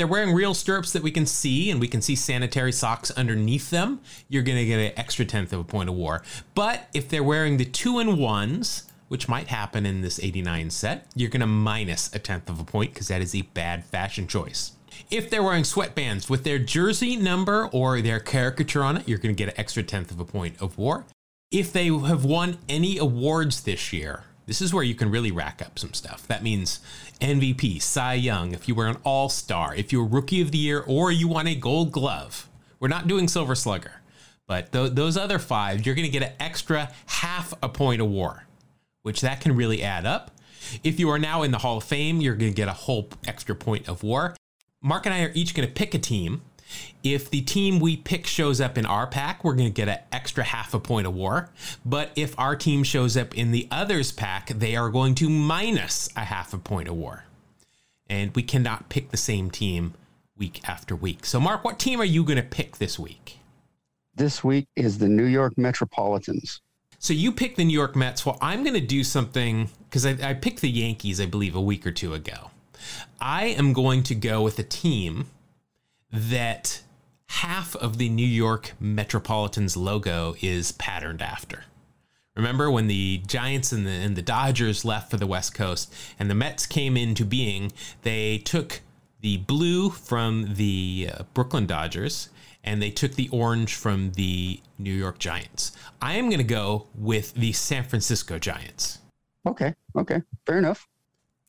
They're wearing real stirrups that we can see and we can see sanitary socks underneath them, you're going to get an extra tenth of a point of war. But if they're wearing the two and ones, which might happen in this 89 set, you're going to minus a tenth of a point because that is a bad fashion choice. If they're wearing sweatbands with their jersey number or their caricature on it, you're going to get an extra tenth of a point of war. If they have won any awards this year, this is where you can really rack up some stuff. That means MVP, Cy Young, if you were an All Star, if you're Rookie of the Year, or you won a Gold Glove. We're not doing Silver Slugger, but th- those other five, you're going to get an extra half a point of war, which that can really add up. If you are now in the Hall of Fame, you're going to get a whole extra point of war. Mark and I are each going to pick a team. If the team we pick shows up in our pack, we're going to get an extra half a point of war. But if our team shows up in the other's pack, they are going to minus a half a point of war. And we cannot pick the same team week after week. So, Mark, what team are you going to pick this week? This week is the New York Metropolitans. So you picked the New York Mets. Well, I'm going to do something because I, I picked the Yankees, I believe, a week or two ago. I am going to go with a team that half of the New York Metropolitans logo is patterned after. Remember when the Giants and the, and the Dodgers left for the West Coast and the Mets came into being, they took the blue from the uh, Brooklyn Dodgers and they took the orange from the New York Giants. I am going to go with the San Francisco Giants. Okay. Okay. Fair enough.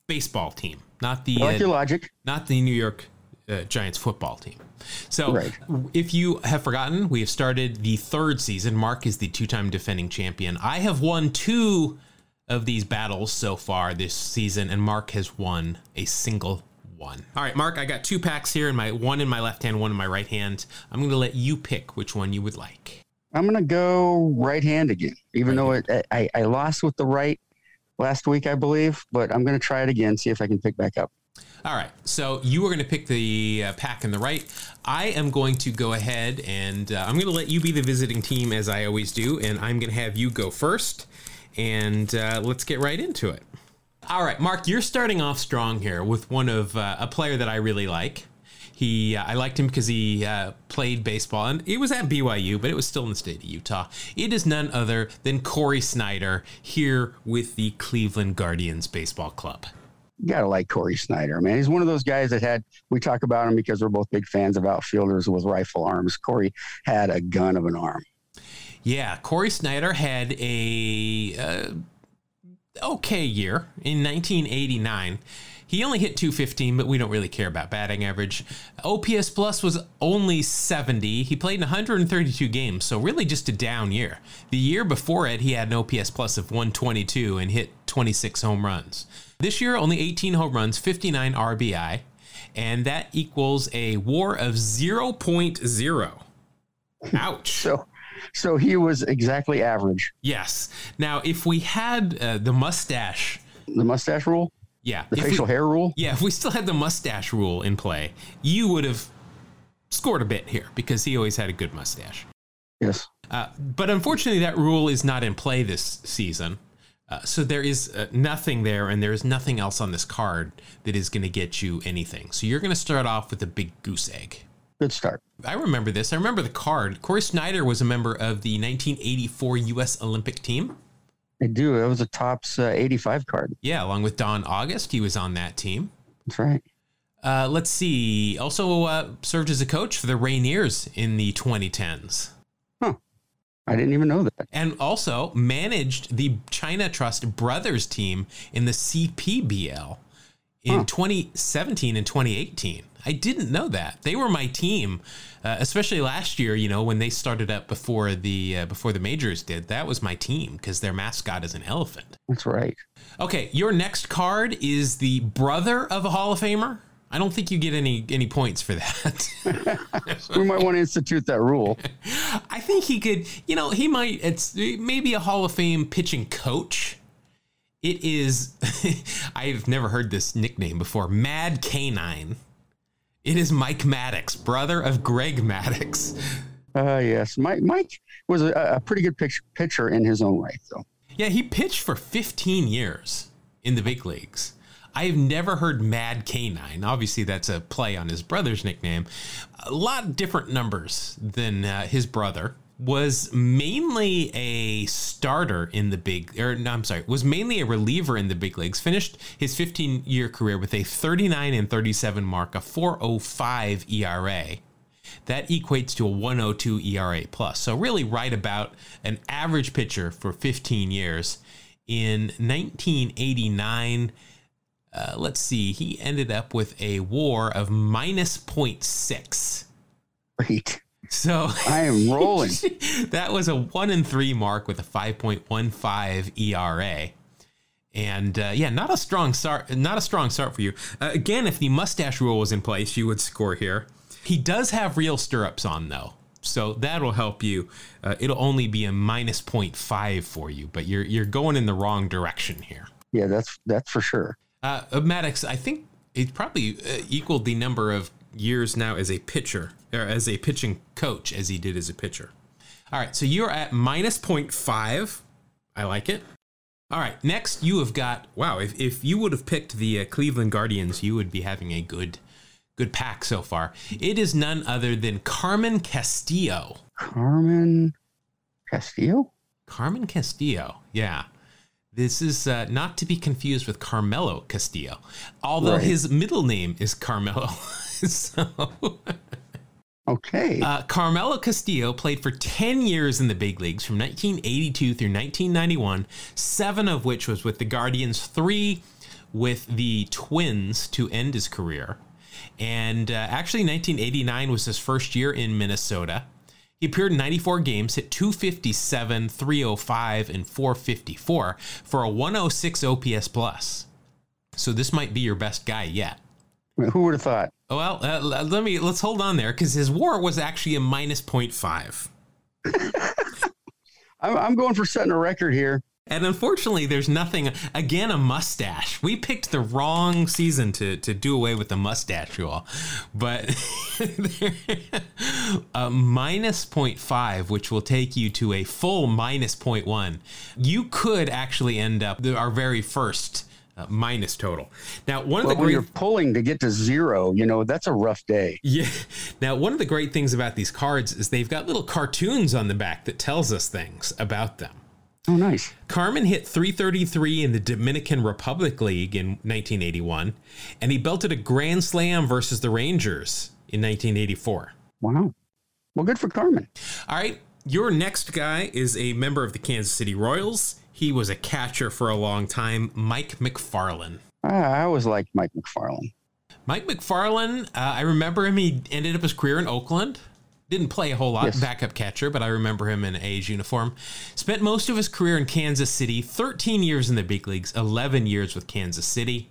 baseball team, not the like uh, your logic. not the New York uh, Giants football team. So, Right. if you have forgotten, we have started the third season. Mark is the two time defending champion. I have won two of these battles so far this season, and Mark has won a single one. All right, Mark, I got two packs here, and my one in my left hand, one in my right hand. I'm going to let you pick which one you would like. I'm gonna go right hand again, even though it, I, I lost with the right last week, I believe. But I'm gonna try it again, see if I can pick back up. All right, so you are going to pick the uh, pack in the right. I am going to go ahead and uh, I'm going to let you be the visiting team as I always do, and I'm going to have you go first. And uh, let's get right into it. All right, Mark, you're starting off strong here with one of uh, a player that I really like. He, uh, I liked him because he uh, played baseball, and it was at BYU, but it was still in the state of Utah. It is none other than Cory Snyder here with the Cleveland Guardians Baseball Club. You gotta like Cory Snyder, man. He's one of those guys that had. We talk about him because we're both big fans of outfielders with rifle arms. Cory had a gun of an arm. Yeah, Cory Snyder had a uh, okay year in 1989. He only hit 215, but we don't really care about batting average. OPS plus was only 70. He played in 132 games, so really just a down year. The year before it, he had an OPS plus of 122 and hit 26 home runs. This year, only 18 home runs, 59 RBI, and that equals a WAR of 0.0. Ouch. So, so he was exactly average. Yes. Now, if we had uh, the mustache, The mustache rule, yeah, the if we- facial hair rule. yeah, if we still had the mustache rule in play, you would have scored a bit here because he always had a good mustache. Yes. Uh, but unfortunately, that rule is not in play this season. Uh, so there is uh, nothing there, and there is nothing else on this card that is going to get you anything. So you're going to start off with a big goose egg. Good start. I remember this. I remember the card. Cory Snyder was a member of the 1984 U.S. Olympic team. I do. That was a Topps uh, 85 card. Yeah, along with Don August, he was on that team. That's right. Uh, let's see. Also uh, served as a coach for the Rainiers in the 2010s. I didn't even know that. And also managed the China Trust Brothers team in the CPBL in Huh. 2017 and 2018. I didn't know that. They were my team, uh, especially last year. You know when they started up before the uh, before the majors did. That was my team because their mascot is an elephant. That's right. Okay, your next card is the brother of a Hall of Famer. I don't think you get any any points for that. We might want to institute that rule. I think he could, you know, he might it's maybe a Hall of Fame pitching coach. It is I've never heard this nickname before. Mad Canine. It is Mike Maddux, brother of Greg Maddux. Uh, yes. Mike, Mike was a, a pretty good pitch, pitcher in his own right, though. Yeah, he pitched for 15 years in the big leagues. I've never heard Mad Canine. Obviously, that's a play on his brother's nickname. A lot different numbers than uh, his brother. Was mainly a starter in the big, or no, I'm sorry, was mainly a reliever in the big leagues. Finished his 15 year career with a 39 and 37 mark, a 405 ERA. That equates to a 102 ERA plus. So really right about an average pitcher for 15 years. In 1989, uh, let's see, he ended up with a WAR of minus 0.6. Great. So I am rolling. that was a one and three mark with a 5.15 ERA. And uh, yeah, not a strong start. Not a strong start for you. Uh, again, if the mustache rule was in place, you would score here. He does have real stirrups on though, so that'll help you. Uh, it'll only be a minus 0.5 for you, but you're you're going in the wrong direction here. Yeah, that's that's for sure. Uh, uh, Maddux, I think he's probably uh, equaled the number of years now as a pitcher or as a pitching coach as he did as a pitcher. All right, so you're at minus 0.5. I like it. All right, next you have got wow. If, if you would have picked the uh, Cleveland Guardians, you would be having a good good pack so far. It is none other than Carmen Castillo. Carmen Castillo. Carmen Castillo, yeah. This is uh, not to be confused with Carmelo Castillo, although Right. his middle name is Carmelo. so, Okay. uh, Carmelo Castillo played for 10 years in the big leagues from 1982 through 1991, seven of which was with the Guardians, three with the Twins to end his career. And uh, actually, 1989 was his first year in Minnesota. He appeared in 94 games, hit 257, 305, and 454 for a 106 OPS plus. So this might be your best guy yet. Who would have thought? Well, uh, let me let's hold on there because his WAR was actually a minus 0.5. I'm, I'm going for setting a record here. And unfortunately, there's nothing. Again, a mustache. We picked the wrong season to, to do away with the mustache rule. But a minus 0.5, which will take you to a full minus 0.1, you could actually end up our very first uh, minus total. Now, one of Well, the when great you're pulling to get to zero, you know, that's a rough day. yeah. Now, one of the great things about these cards is they've got little cartoons on the back that tells us things about them. Oh, nice. Carmen hit 333 in the Dominican Republic League in 1981, and he belted a grand slam versus the Rangers in 1984. Wow. Well, good for Carmen. All right, your next guy is a member of the Kansas City Royals. He was a catcher for a long time, Mike Macfarlane. Ah, I always liked Mike Macfarlane. Mike Macfarlane, uh, I remember him. He ended up his career in Oakland. Didn't play a whole lot, Yes. backup catcher, but I remember him in A's uniform. Spent most of his career in Kansas City, 13 years in the big leagues, 11 years with Kansas City.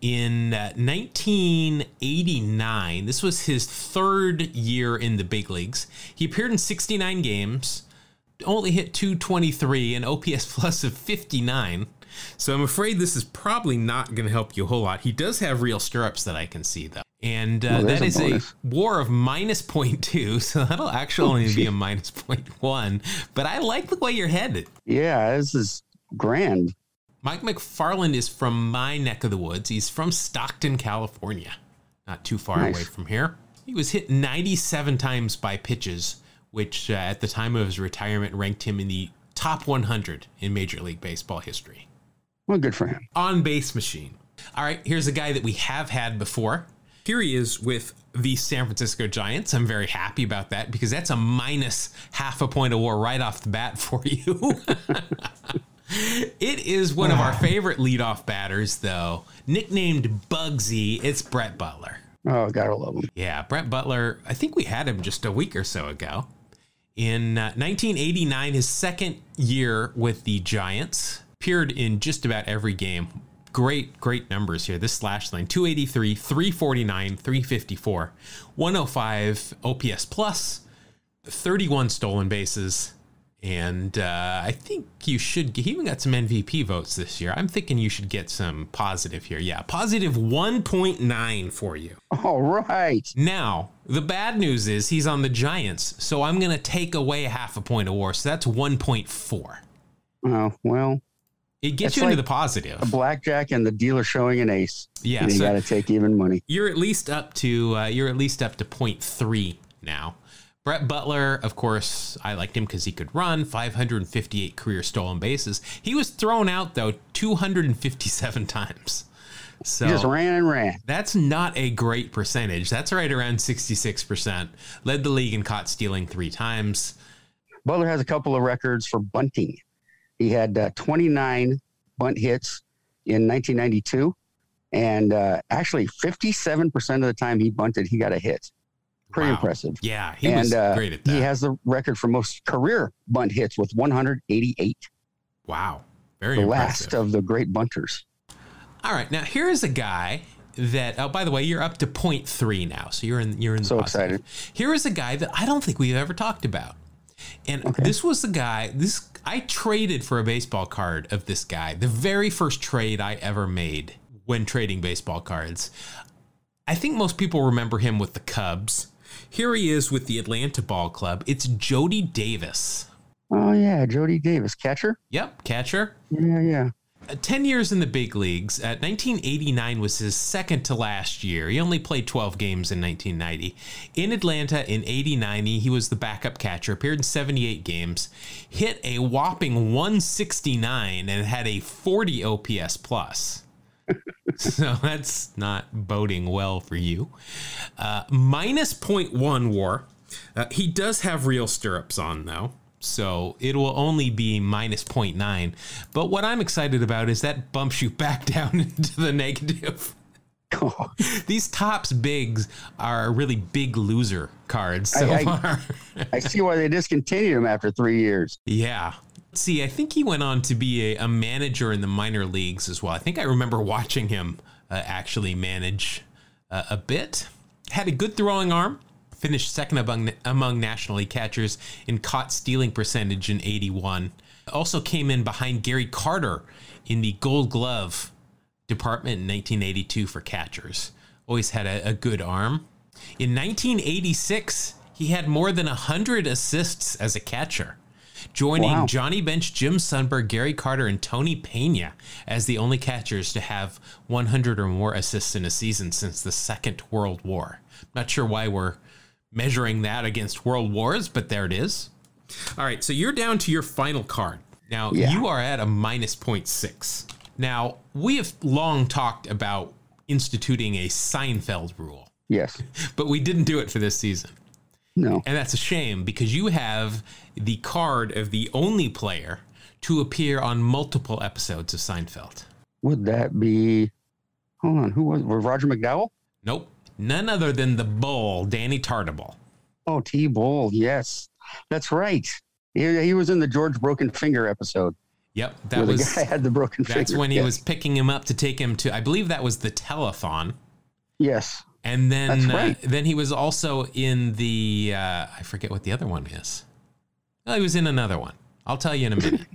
In uh, 1989, this was his third year in the big leagues. He appeared in 69 games, only hit 223, an OPS plus of 59. So I'm afraid this is probably not going to help you a whole lot. He does have real stirrups that I can see, though. And uh, Well, that a is a war of minus 0.2, so that'll actually only be a minus 0.1. But I like the way you're headed. Yeah, this is grand. Mike Macfarlane is from my neck of the woods. He's from Stockton, California, not too far Nice. away from here. He was hit 97 times by pitches, which uh, at the time of his retirement ranked him in the top 100 in Major League Baseball history. Well, good for him. On base machine. All right, here's a guy that we have had before. Here he is with the San Francisco Giants. I'm very happy about that because that's a minus half a point of war right off the bat for you. it is one of our favorite leadoff batters, though, nicknamed Bugsy. It's Brett Butler. Oh, gotta love him. Yeah, Brett Butler. I think we had him just a week or so ago. In uh, 1989, his second year with the Giants, appeared in just about every game. Great, great numbers here. This slash line 283, 349, 354, 105 OPS plus, 31 stolen bases. And uh, I think you should. He even got some MVP votes this year. I'm thinking you should get some positive here. Yeah, positive 1.9 for you. All right. Now, the bad news is he's on the Giants, so I'm going to take away half a point of war. So that's 1.4. Oh, well, It gets It's you into the positive. a blackjack and the dealer showing an ace. Yeah, And you so- got to take even money. You're at least up to uh, you're at least up to 0.3 now. Brett Butler, of course, I liked him because he could run 558 career stolen bases. He was thrown out though 257 times. So He just ran and ran. That's not a great percentage. That's right around 66%. Led the league in caught stealing three times. Butler has a couple of records for bunting. He had uh, 29 bunt hits in 1992, and uh, actually 57% of the time he bunted, he got a hit. Pretty Wow. impressive. Yeah, he and was uh, great at that. he has the record for most career bunt hits with 188, wow. Very the impressive. last of the great bunters. All right, now here is a guy that. Oh, by the way, you're up to 0.3 now, so you're in. You're in. the So positive. Here is a guy that I don't think we've ever talked about, and this was the guy. This I traded for a baseball card of this guy. The very first trade I ever made when trading baseball cards. I think most people remember him with the Cubs. Here he is with the Atlanta Ball Club. It's Jody Davis. Oh, yeah. Jody Davis, catcher? Yep, catcher. Yeah, yeah. Uh, 10 years in the big leagues. Uh, 1989 was his second to last year. He only played 12 games in 1990. In Atlanta in 89, he was the backup catcher, appeared in 78 games, hit a whopping 169 and had a 40 OPS plus. so that's not boding well for you. Uh, minus 0.1 war. Uh, he does have real stirrups on, though. So it will only be minus 0.9. But what I'm excited about is that bumps you back down into the negative. Oh, These Topps bigs are really big loser cards so I- I- far. I see why they discontinued them after three years. yeah. Let's see, I think he went on to be a, a manager in the minor leagues as well. I think I remember watching him uh, actually manage uh, a bit. Had a good throwing arm. Finished second among among National League catchers in caught stealing percentage in 81. Also came in behind Gary Carter in the Gold Glove department in 1982 for catchers. Always had a, a good arm. In 1986, he had more than 100 assists as a catcher, joining Wow. Johnny Bench, Jim Sundberg, Gary Carter, and Tony Pena as the only catchers to have 100 or more assists in a season since the Second World War. Not sure why we're measuring that against world wars, but there it is. All right, so you're down to your final card. Now, Yeah. you are at a minus 0.6. Now, we have long talked about instituting a Seinfeld rule, Yes. but we didn't do it for this season. No. And that's a shame because you have the card of the only player to appear on multiple episodes of Seinfeld. Would that be? Hold on. Who was? Was Roger McDowell? Nope. None other than the bull, Danny Tartabull. Oh, T. Bull. Yes, that's right. He, he was in the George Broken Finger episode. Yep, that was the guy had the broken finger. that's when he Yes. was picking him up to take him to I believe that was the telethon. Yes. And then That's right. uh, then he was also in the uh, I forget what the other one is. Oh, he was in another one. I'll tell you in a minute.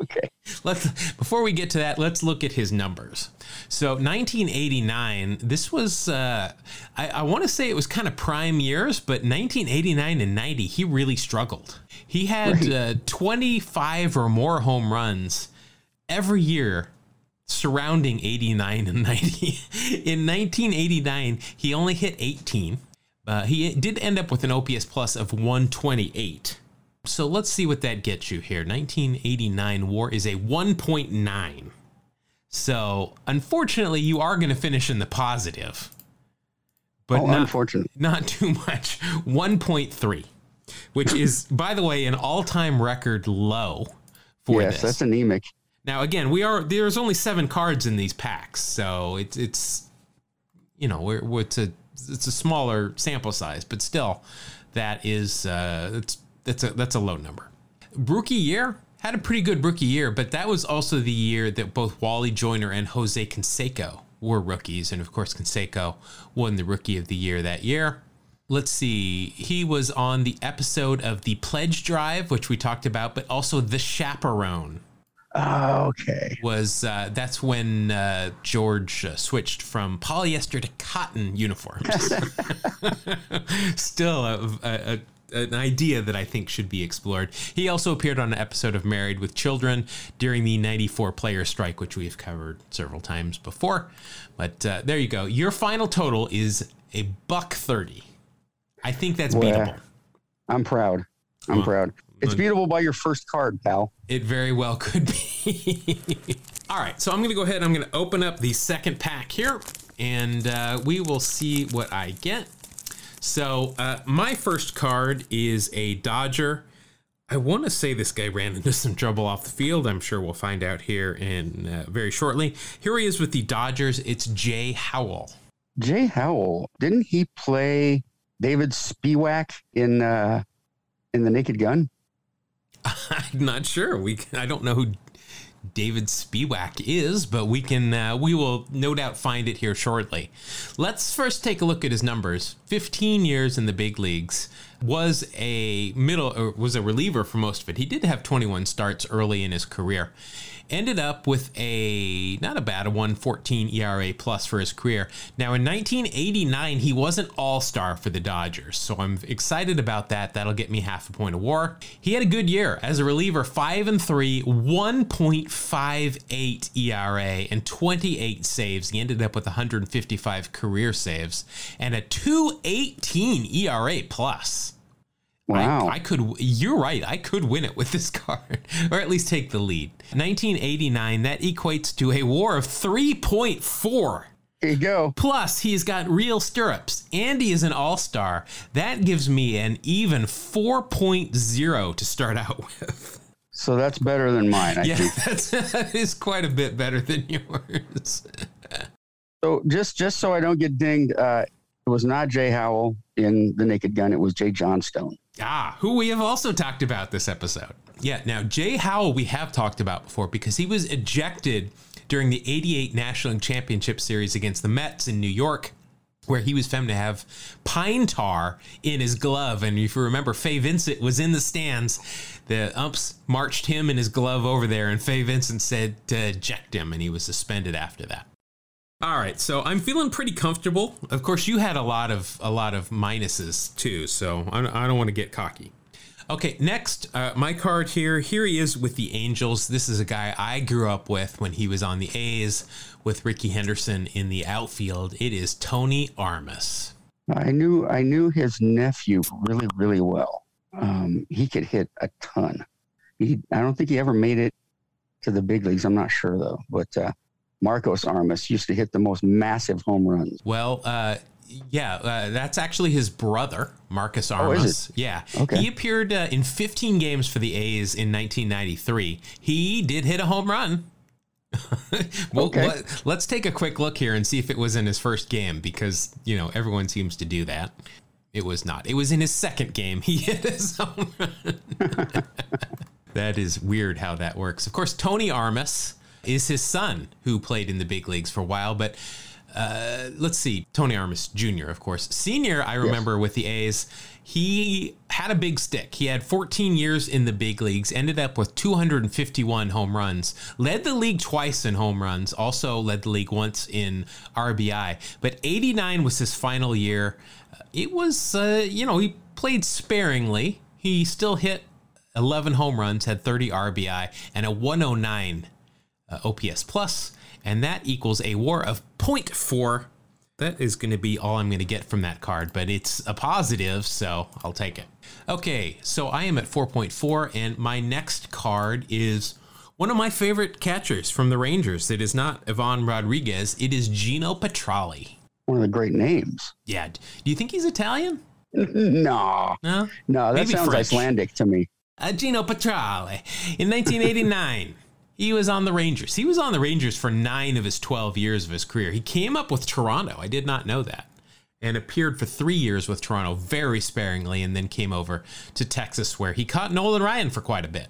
Okay. let's before we get to that let's look at his numbers. So 1989 this was uh, i, I want to say it was kind of prime years but 1989 and 90 he really struggled. He had Right. uh, 25 or more home runs every year surrounding 89 and 90 in 1989 he only hit 18 uh, he did end up with an ops plus of 128 so let's see what that gets you here. 1989 war is a 1.9. So unfortunately, you are going to finish in the positive, but oh, not, unfortunately. not too much. 1.3, which is, by the way, an all-time record low for Yes, this. that's anemic. Now again, we are there's only seven cards in these packs, so it's it's you know we're, we're it's a it's a smaller sample size, but still that is uh, it's that's a that's a low number. Rookie year had a pretty good rookie year, but that was also the year that both Wally Joyner and Jose Canseco were rookies, and of course Canseco won the Rookie of the Year that year. Let's see. He was on the episode of the Pledge Drive, which we talked about, but also the Chaperone Oh, okay. was uh, that's when uh, George uh, switched from polyester to cotton uniforms. Still a, a, a, an idea that I think should be explored. He also appeared on an episode of Married with Children during the 94 player strike, which we've covered several times before. But uh, there you go. Your final total is a buck 30. I think that's Well, beatable. I'm proud. I'm Well, proud. It's beatable by your first card, pal. It very well could be. All right, so I'm going to go ahead. And I'm going to open up the second pack here, and uh, we will see what I get. So uh, my first card is a Dodger. I want to say this guy ran into some trouble off the field. I'm sure we'll find out here in uh, very shortly. Here he is with the Dodgers. It's Jay Howell. Jay Howell, didn't he play David Spiewak in uh, in the Naked Gun? I'm not sure. We I don't know who David Spiewak is, but we can uh, we will no doubt find it here shortly. Let's first take a look at his numbers. 15 years in the big leagues. Was a middle or was a reliever for most of it. He did have 21 starts early in his career. Ended up with a not a bad a 114 ERA plus for his career. Now in 1989 he was an all-star for the Dodgers, so I'm excited about that. That'll get me half a point of war. He had a good year as a reliever, 5 and 3, 1.58 ERA and 28 saves. He ended up with 155 career saves and a 218 ERA plus. Wow. I, I could. You're right. I could win it with this card, or at least take the lead. 1989. That equates to a WAR of 3.4. There you go. Plus, he's got real stirrups. Andy is an all star. That gives me an even 4.0 to start out with. So that's better than mine, I Yeah, think. that's, that is quite a bit better than yours. So just just so I don't get dinged, uh, it was not Jay Howell in the Naked Gun. It was Jay Johnstone. Ah, who we have also talked about this episode. Yeah, now Jay Howell we have talked about before because he was ejected during the 88 National Championship Series against the Mets in New York, where he was found to have pine tar in his glove. And if you remember, Fay Vincent was in the stands. The umps marched him and his glove over there, and Fay Vincent said to eject him, and he was suspended after that. All right, so I'm feeling pretty comfortable. Of course, you had a lot of a lot of minuses too, so I don't, I don't want to get cocky. Okay, next, uh, my card here. Here he is with the Angels. This is a guy I grew up with when he was on the A's with Rickey Henderson in the outfield. It is Tony Armas. I knew I knew his nephew really really well. Um, he could hit a ton. He I don't think he ever made it to the big leagues. I'm not sure though. But uh, Marcos Armas used to hit the most massive home runs. Well, uh, yeah, uh, that's actually his brother, Marcus Oh, Armas. is Yeah, Okay. he appeared uh, in 15 games for the A's in 1993. He did hit a home run. well, Okay. let, let's take a quick look here and see if it was in his first game because you know everyone seems to do that. It was not. It was in his second game. He hit his home run. that is weird how that works. Of course, Tony Armas is his son who played in the big leagues for a while, but uh, let's see, Tony Armas Jr., of course. Senior, I remember with the A's, he had a big stick. He had 14 years in the big leagues, ended up with 251 home runs, led the league twice in home runs, also led the league once in RBI. But 89 was his final year. It was, uh, you know, he played sparingly. He still hit 11 home runs, had 30 RBI, and a 109 uh, OPS plus, and that equals a WAR of 0.4. That is going to be all I'm going to get from that card, but it's a positive, so I'll take it. Okay, so I am at 4.4, and my next card is one of my favorite catchers from the Rangers. It is not Ivan Rodriguez, it is Geno Petralli. One of the great names. Yeah, do you think he's Italian? no, No? no, that Maybe sounds French. Icelandic to me. uh, Geno Petralli. In 1989, he was on the Rangers. He was on the Rangers for nine of his 12 years of his career. He came up with Toronto. I did not know that. And appeared for three years with Toronto very sparingly, and then came over to Texas, where he caught Nolan Ryan for quite a bit.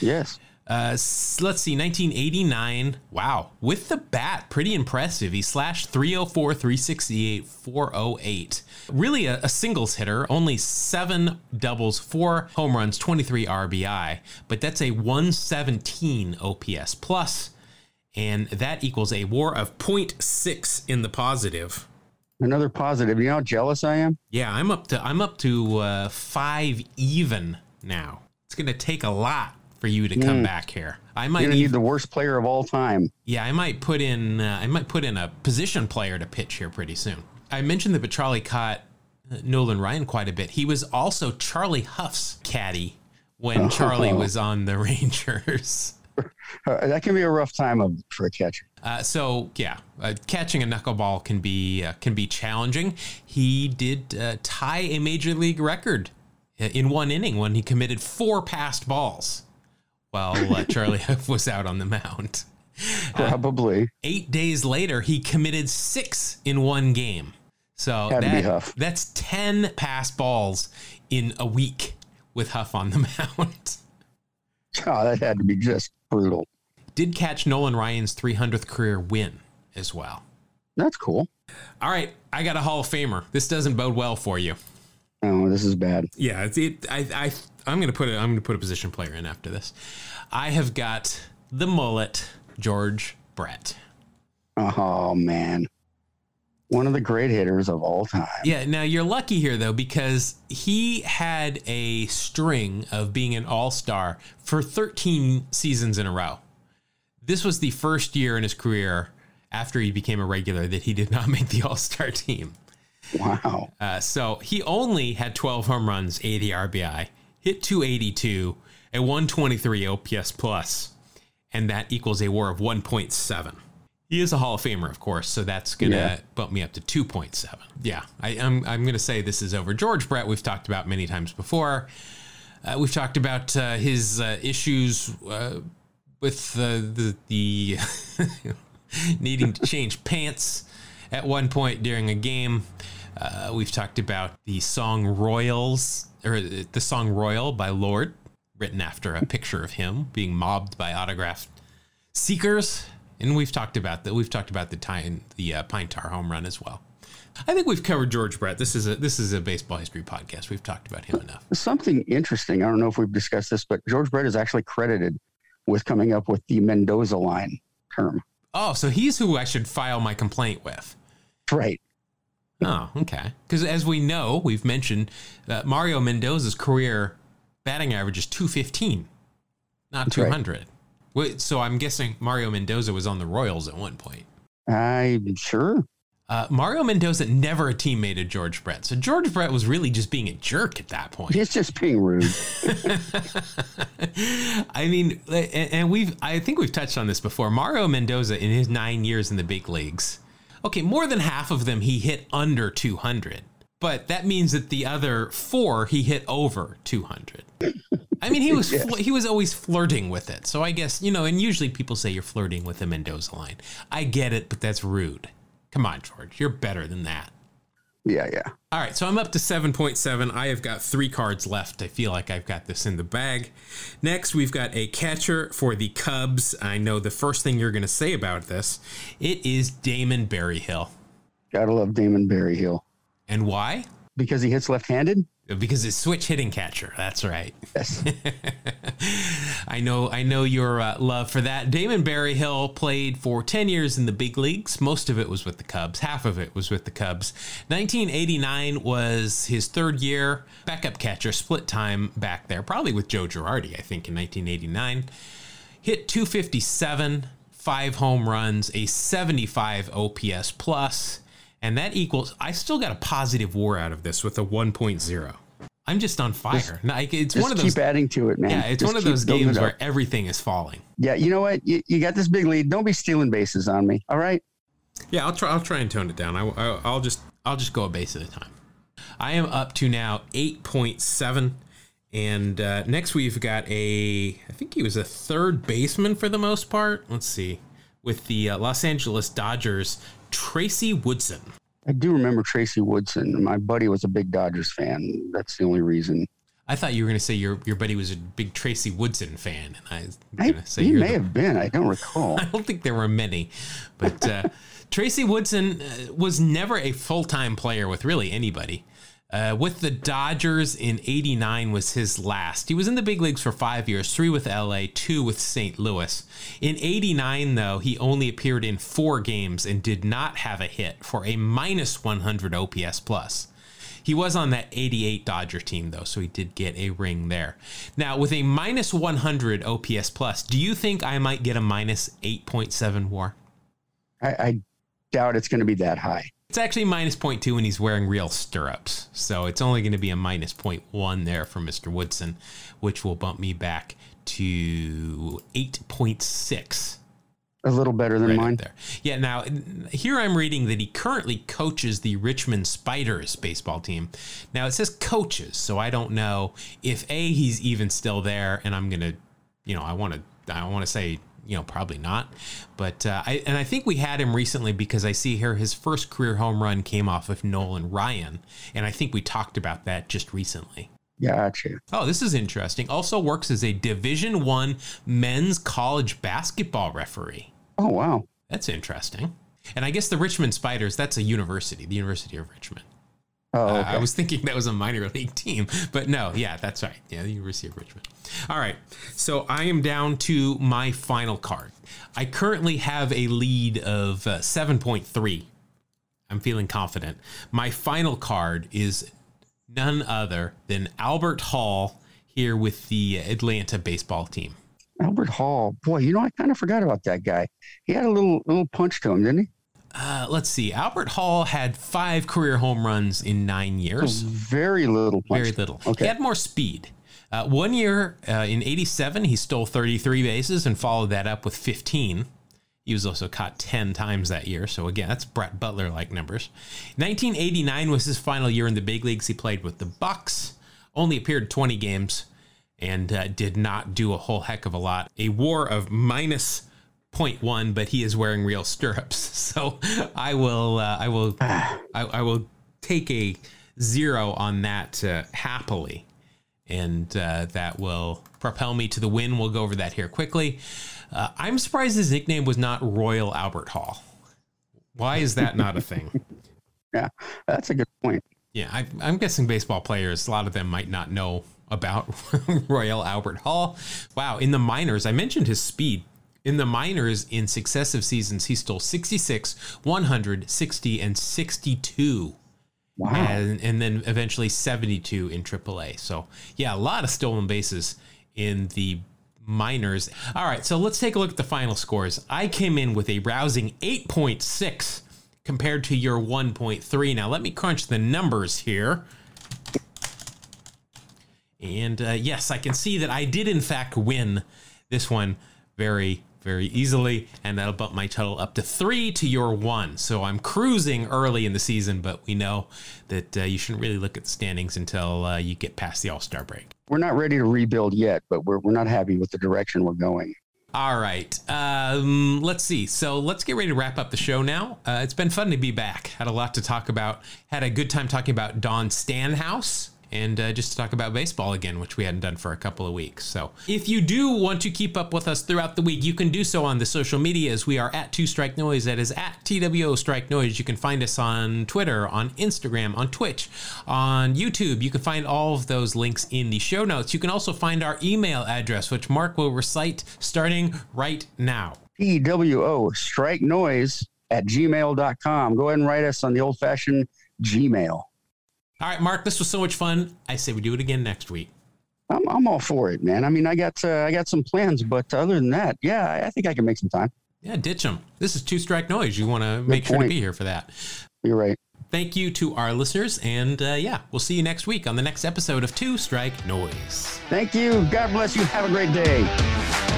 Yes. Uh, let's see, 1989. Wow. With the bat, pretty impressive. He slashed 304, 368, 408. Really a, a singles hitter, only seven doubles, four home runs, 23 RBI. But that's a 117 OPS plus, and that equals a war of 0.6 in the positive. Another positive. You know how jealous I am? Yeah, I'm up to I'm up to uh, five even now. It's gonna take a lot for you to come back here. I might You're need the worst player of all time. yeah, I might put in uh, I might put in a position player to pitch here pretty soon. I mentioned that Petralli caught uh, Nolan Ryan quite a bit. He was also Charlie Hough's caddy when Charlie was on the Rangers. Uh, that can be a rough time of, for a catcher. Uh, so yeah, uh, catching a knuckleball can be uh, can be challenging. He did uh, tie a major league record in one inning when he committed four passed balls while uh, Charlie Hough was out on the mound. Probably. Eight days later, he committed six in one game. So Had to be that, that's ten pass balls in a week with Hough on the mound. Oh, that had to be just brutal. Did catch Nolan Ryan's 300th career win as well. That's cool. All right, I got a Hall of Famer. This doesn't bode well for you. Oh, this is bad. Yeah, it's, it, I, I, I'm gonna put it. I'm gonna put a position player in after this. I have got the mullet, George Brett. Oh man, one of the great hitters of all time. Yeah, now you're lucky here though because he had a string of being an all-star for 13 seasons in a row. This was the first year in his career after he became a regular that he did not make the all-star team. Wow. Uh, so he only had 12 home runs, 80 RBI, hit 282, a 123 OPS plus, and that equals a WAR of 1.7. He is a Hall of Famer, of course, so that's gonna Yeah. bump me up to two point seven. Yeah, I, I'm I'm gonna say this is over. George Brett, we've talked about many times before. Uh, we've talked about uh, his uh, issues uh, with uh, the the needing to change pants at one point during a game. Uh, we've talked about the song Royals or the song Royal by Lorde, written after a picture of him being mobbed by autographed seekers. And we've talked about that. We've talked about the time the uh, Pine Tar home run as well. I think we've covered George Brett. This is a this is a baseball history podcast. We've talked about him enough. Something interesting. I don't know if we've discussed this, but George Brett is actually credited with coming up with the Mendoza line term. Oh, so he's who I should file my complaint with. Right. Oh, okay. Because as we know, we've mentioned uh, Mario Mendoza's career batting average is 215, not That's right. 200. Wait, So I'm guessing Mario Mendoza was on the Royals at one point. I'm sure. Uh, Mario Mendoza never a teammate of George Brett. So George Brett was really just being a jerk at that point. He's just being rude. I mean, and we've, I think we've touched on this before. Mario Mendoza, in his nine years in the big leagues, okay, more than half of them he hit under 200, but that means that the other four he hit over 200. I mean, he was Yes. fl- he was always flirting with it. So I guess you know, and usually people say you're flirting with the Mendoza line. I get it, but that's rude. Come on, George, you're better than that. Yeah, yeah. All right, so I'm up to 7.7. I have got three cards left. I feel like I've got this in the bag. Next, we've got a catcher for the Cubs. I know the first thing you're going to say about this. It is Damon Berryhill. Gotta love Damon Berryhill And why? because he hits left-handed. Because it's switch hitting catcher. That's right. Yes. I know I know your uh, love for that. Damon Berryhill played for 10 years in the big leagues. Most of it was with the Cubs. Half of it was with the Cubs. 1989 was his third year. Backup catcher, split time back there, probably with Joe Girardi, I think, in 1989. Hit 257, five home runs, a 75 OPS plus, and that equals. I still got a positive WAR out of this with a 1.0. I'm just on fire. Like, it's Just one of those keep adding to it, man. yeah, it's Just one of those games where everything is falling. Yeah, you know what? You, you got this big lead. Don't be stealing bases on me. All right. Yeah, I'll try. I'll try and tone it down. I, I, I'll just. I'll just go a base at a time. I am up to now eight point seven, and uh, next we've got a. I think he was a third baseman for the most part. Let's see, with the uh, Los Angeles Dodgers, Tracy Woodson. I do remember Tracy Woodson. My buddy was a big Dodgers fan. That's the only reason. I thought you were going to say your your buddy was a big Tracy Woodson fan, and I I, say he may the have been. I don't recall. I don't think there were many, but uh, Tracy Woodson uh, was never a full time player with really anybody. Uh, with the Dodgers in '89 was his last. He was in the big leagues for five years, three with LA, two with St. Louis. In '89, though, he only appeared in four games and did not have a hit for a minus 100 OPS plus. He was on that 88 Dodger team though, so he did get a ring there. Now, with a minus 100 OPS plus, do you think I might get a minus 8.7 war? I, I doubt it's going to be that high. It's actually minus 0.2 and he's wearing real stirrups. So it's only going to be a minus 0.1 there for Mr. Woodson, which will bump me back to 8.6. A little better than right mine. there. Yeah, now here I'm reading that he currently coaches the Richmond Spiders baseball team. Now it says coaches, so I don't know if A he's even still there and I'm going to, you know, I want to I want to say, you know, probably not. But uh, I and I think we had him recently because I see here his first career home run came off of Nolan Ryan, and I think we talked about that just recently. Yeah, Gotcha. Oh, this is interesting. Also works as a Division 1 men's college basketball referee. Oh, wow. That's interesting. And I guess the Richmond Spiders, that's a university, the University of Richmond. Oh, Uh. I was thinking that was a minor league team, but no, yeah, that's right. Yeah, the University of Richmond. All right. So I am down to my final card. I currently have a lead of uh, 7.3. I'm feeling confident. My final card is none other than Albert Hall here with the Atlanta baseball team. Albert Hall. Boy, you know, I kind of forgot about that guy. He had a little little punch to him, didn't he? Uh, let's see. Albert Hall had five career home runs in nine years. Very little punch. Very little. Okay. He had more speed. Uh, one year uh, in 87, he stole 33 bases and followed that up with 15. He was also caught 10 times that year. So, again, that's Brett Butler like numbers. 1989 was his final year in the big leagues. He played with the Bucs, only appeared 20 games, and uh, did not do a whole heck of a lot. A war of minus 0.1, but he is wearing real stirrups. So I will, uh, I will, I, I will take a zero on that uh, happily. And uh, that will propel me to the win. We'll go over that here quickly. Uh, I'm surprised his nickname was not Royal Albert Hall. Why is that not a thing? Yeah, that's a good point. Yeah, I, I'm guessing baseball players, a lot of them might not know about Royal Albert Hall. Wow, in the minors, I mentioned his speed. In the minors, in successive seasons, he stole 66, 100, 60, and 62. Wow. And, and then eventually 72 in AAA. So, yeah, a lot of stolen bases in the minors. All right, so let's take a look at the final scores. I came in with a rousing 8.6 compared to your 1.3. Now, let me crunch the numbers here. And uh, yes, I can see that I did, in fact, win this one very, very easily. And that'll bump my total up to three to your one. So I'm cruising early in the season, but we know that uh, you shouldn't really look at the standings until uh, you get past the All Star break. We're not ready to rebuild yet, but we're, we're not happy with the direction we're going. All right. Um, let's see. So let's get ready to wrap up the show now. Uh, it's been fun to be back. Had a lot to talk about. Had a good time talking about Don Stanhouse and uh, just to talk about baseball again, which we hadn't done for a couple of weeks. So if you do want to keep up with us throughout the week, you can do so on the social medias. We are at Two Strike Noise. That is at TWO Strike Noise. You can find us on Twitter, on Instagram, on Twitch, on YouTube. You can find all of those links in the show notes. You can also find our email address, which Mark will recite starting right now. PWO strike noise at gmail.com. Go ahead and write us on the old fashioned Gmail. All right, Mark, this was so much fun. I say we do it again next week. I'm, I'm all for it, man. I mean, I got uh, I got some plans, but other than that, yeah, I, I think I can make some time. Yeah, ditch them. This is two strike noise. You want to make sure to be here for that. You're right. Thank you to our listeners, and uh, yeah, we'll see you next week on the next episode of Two Strike Noise. Thank you. God bless you. Have a great day.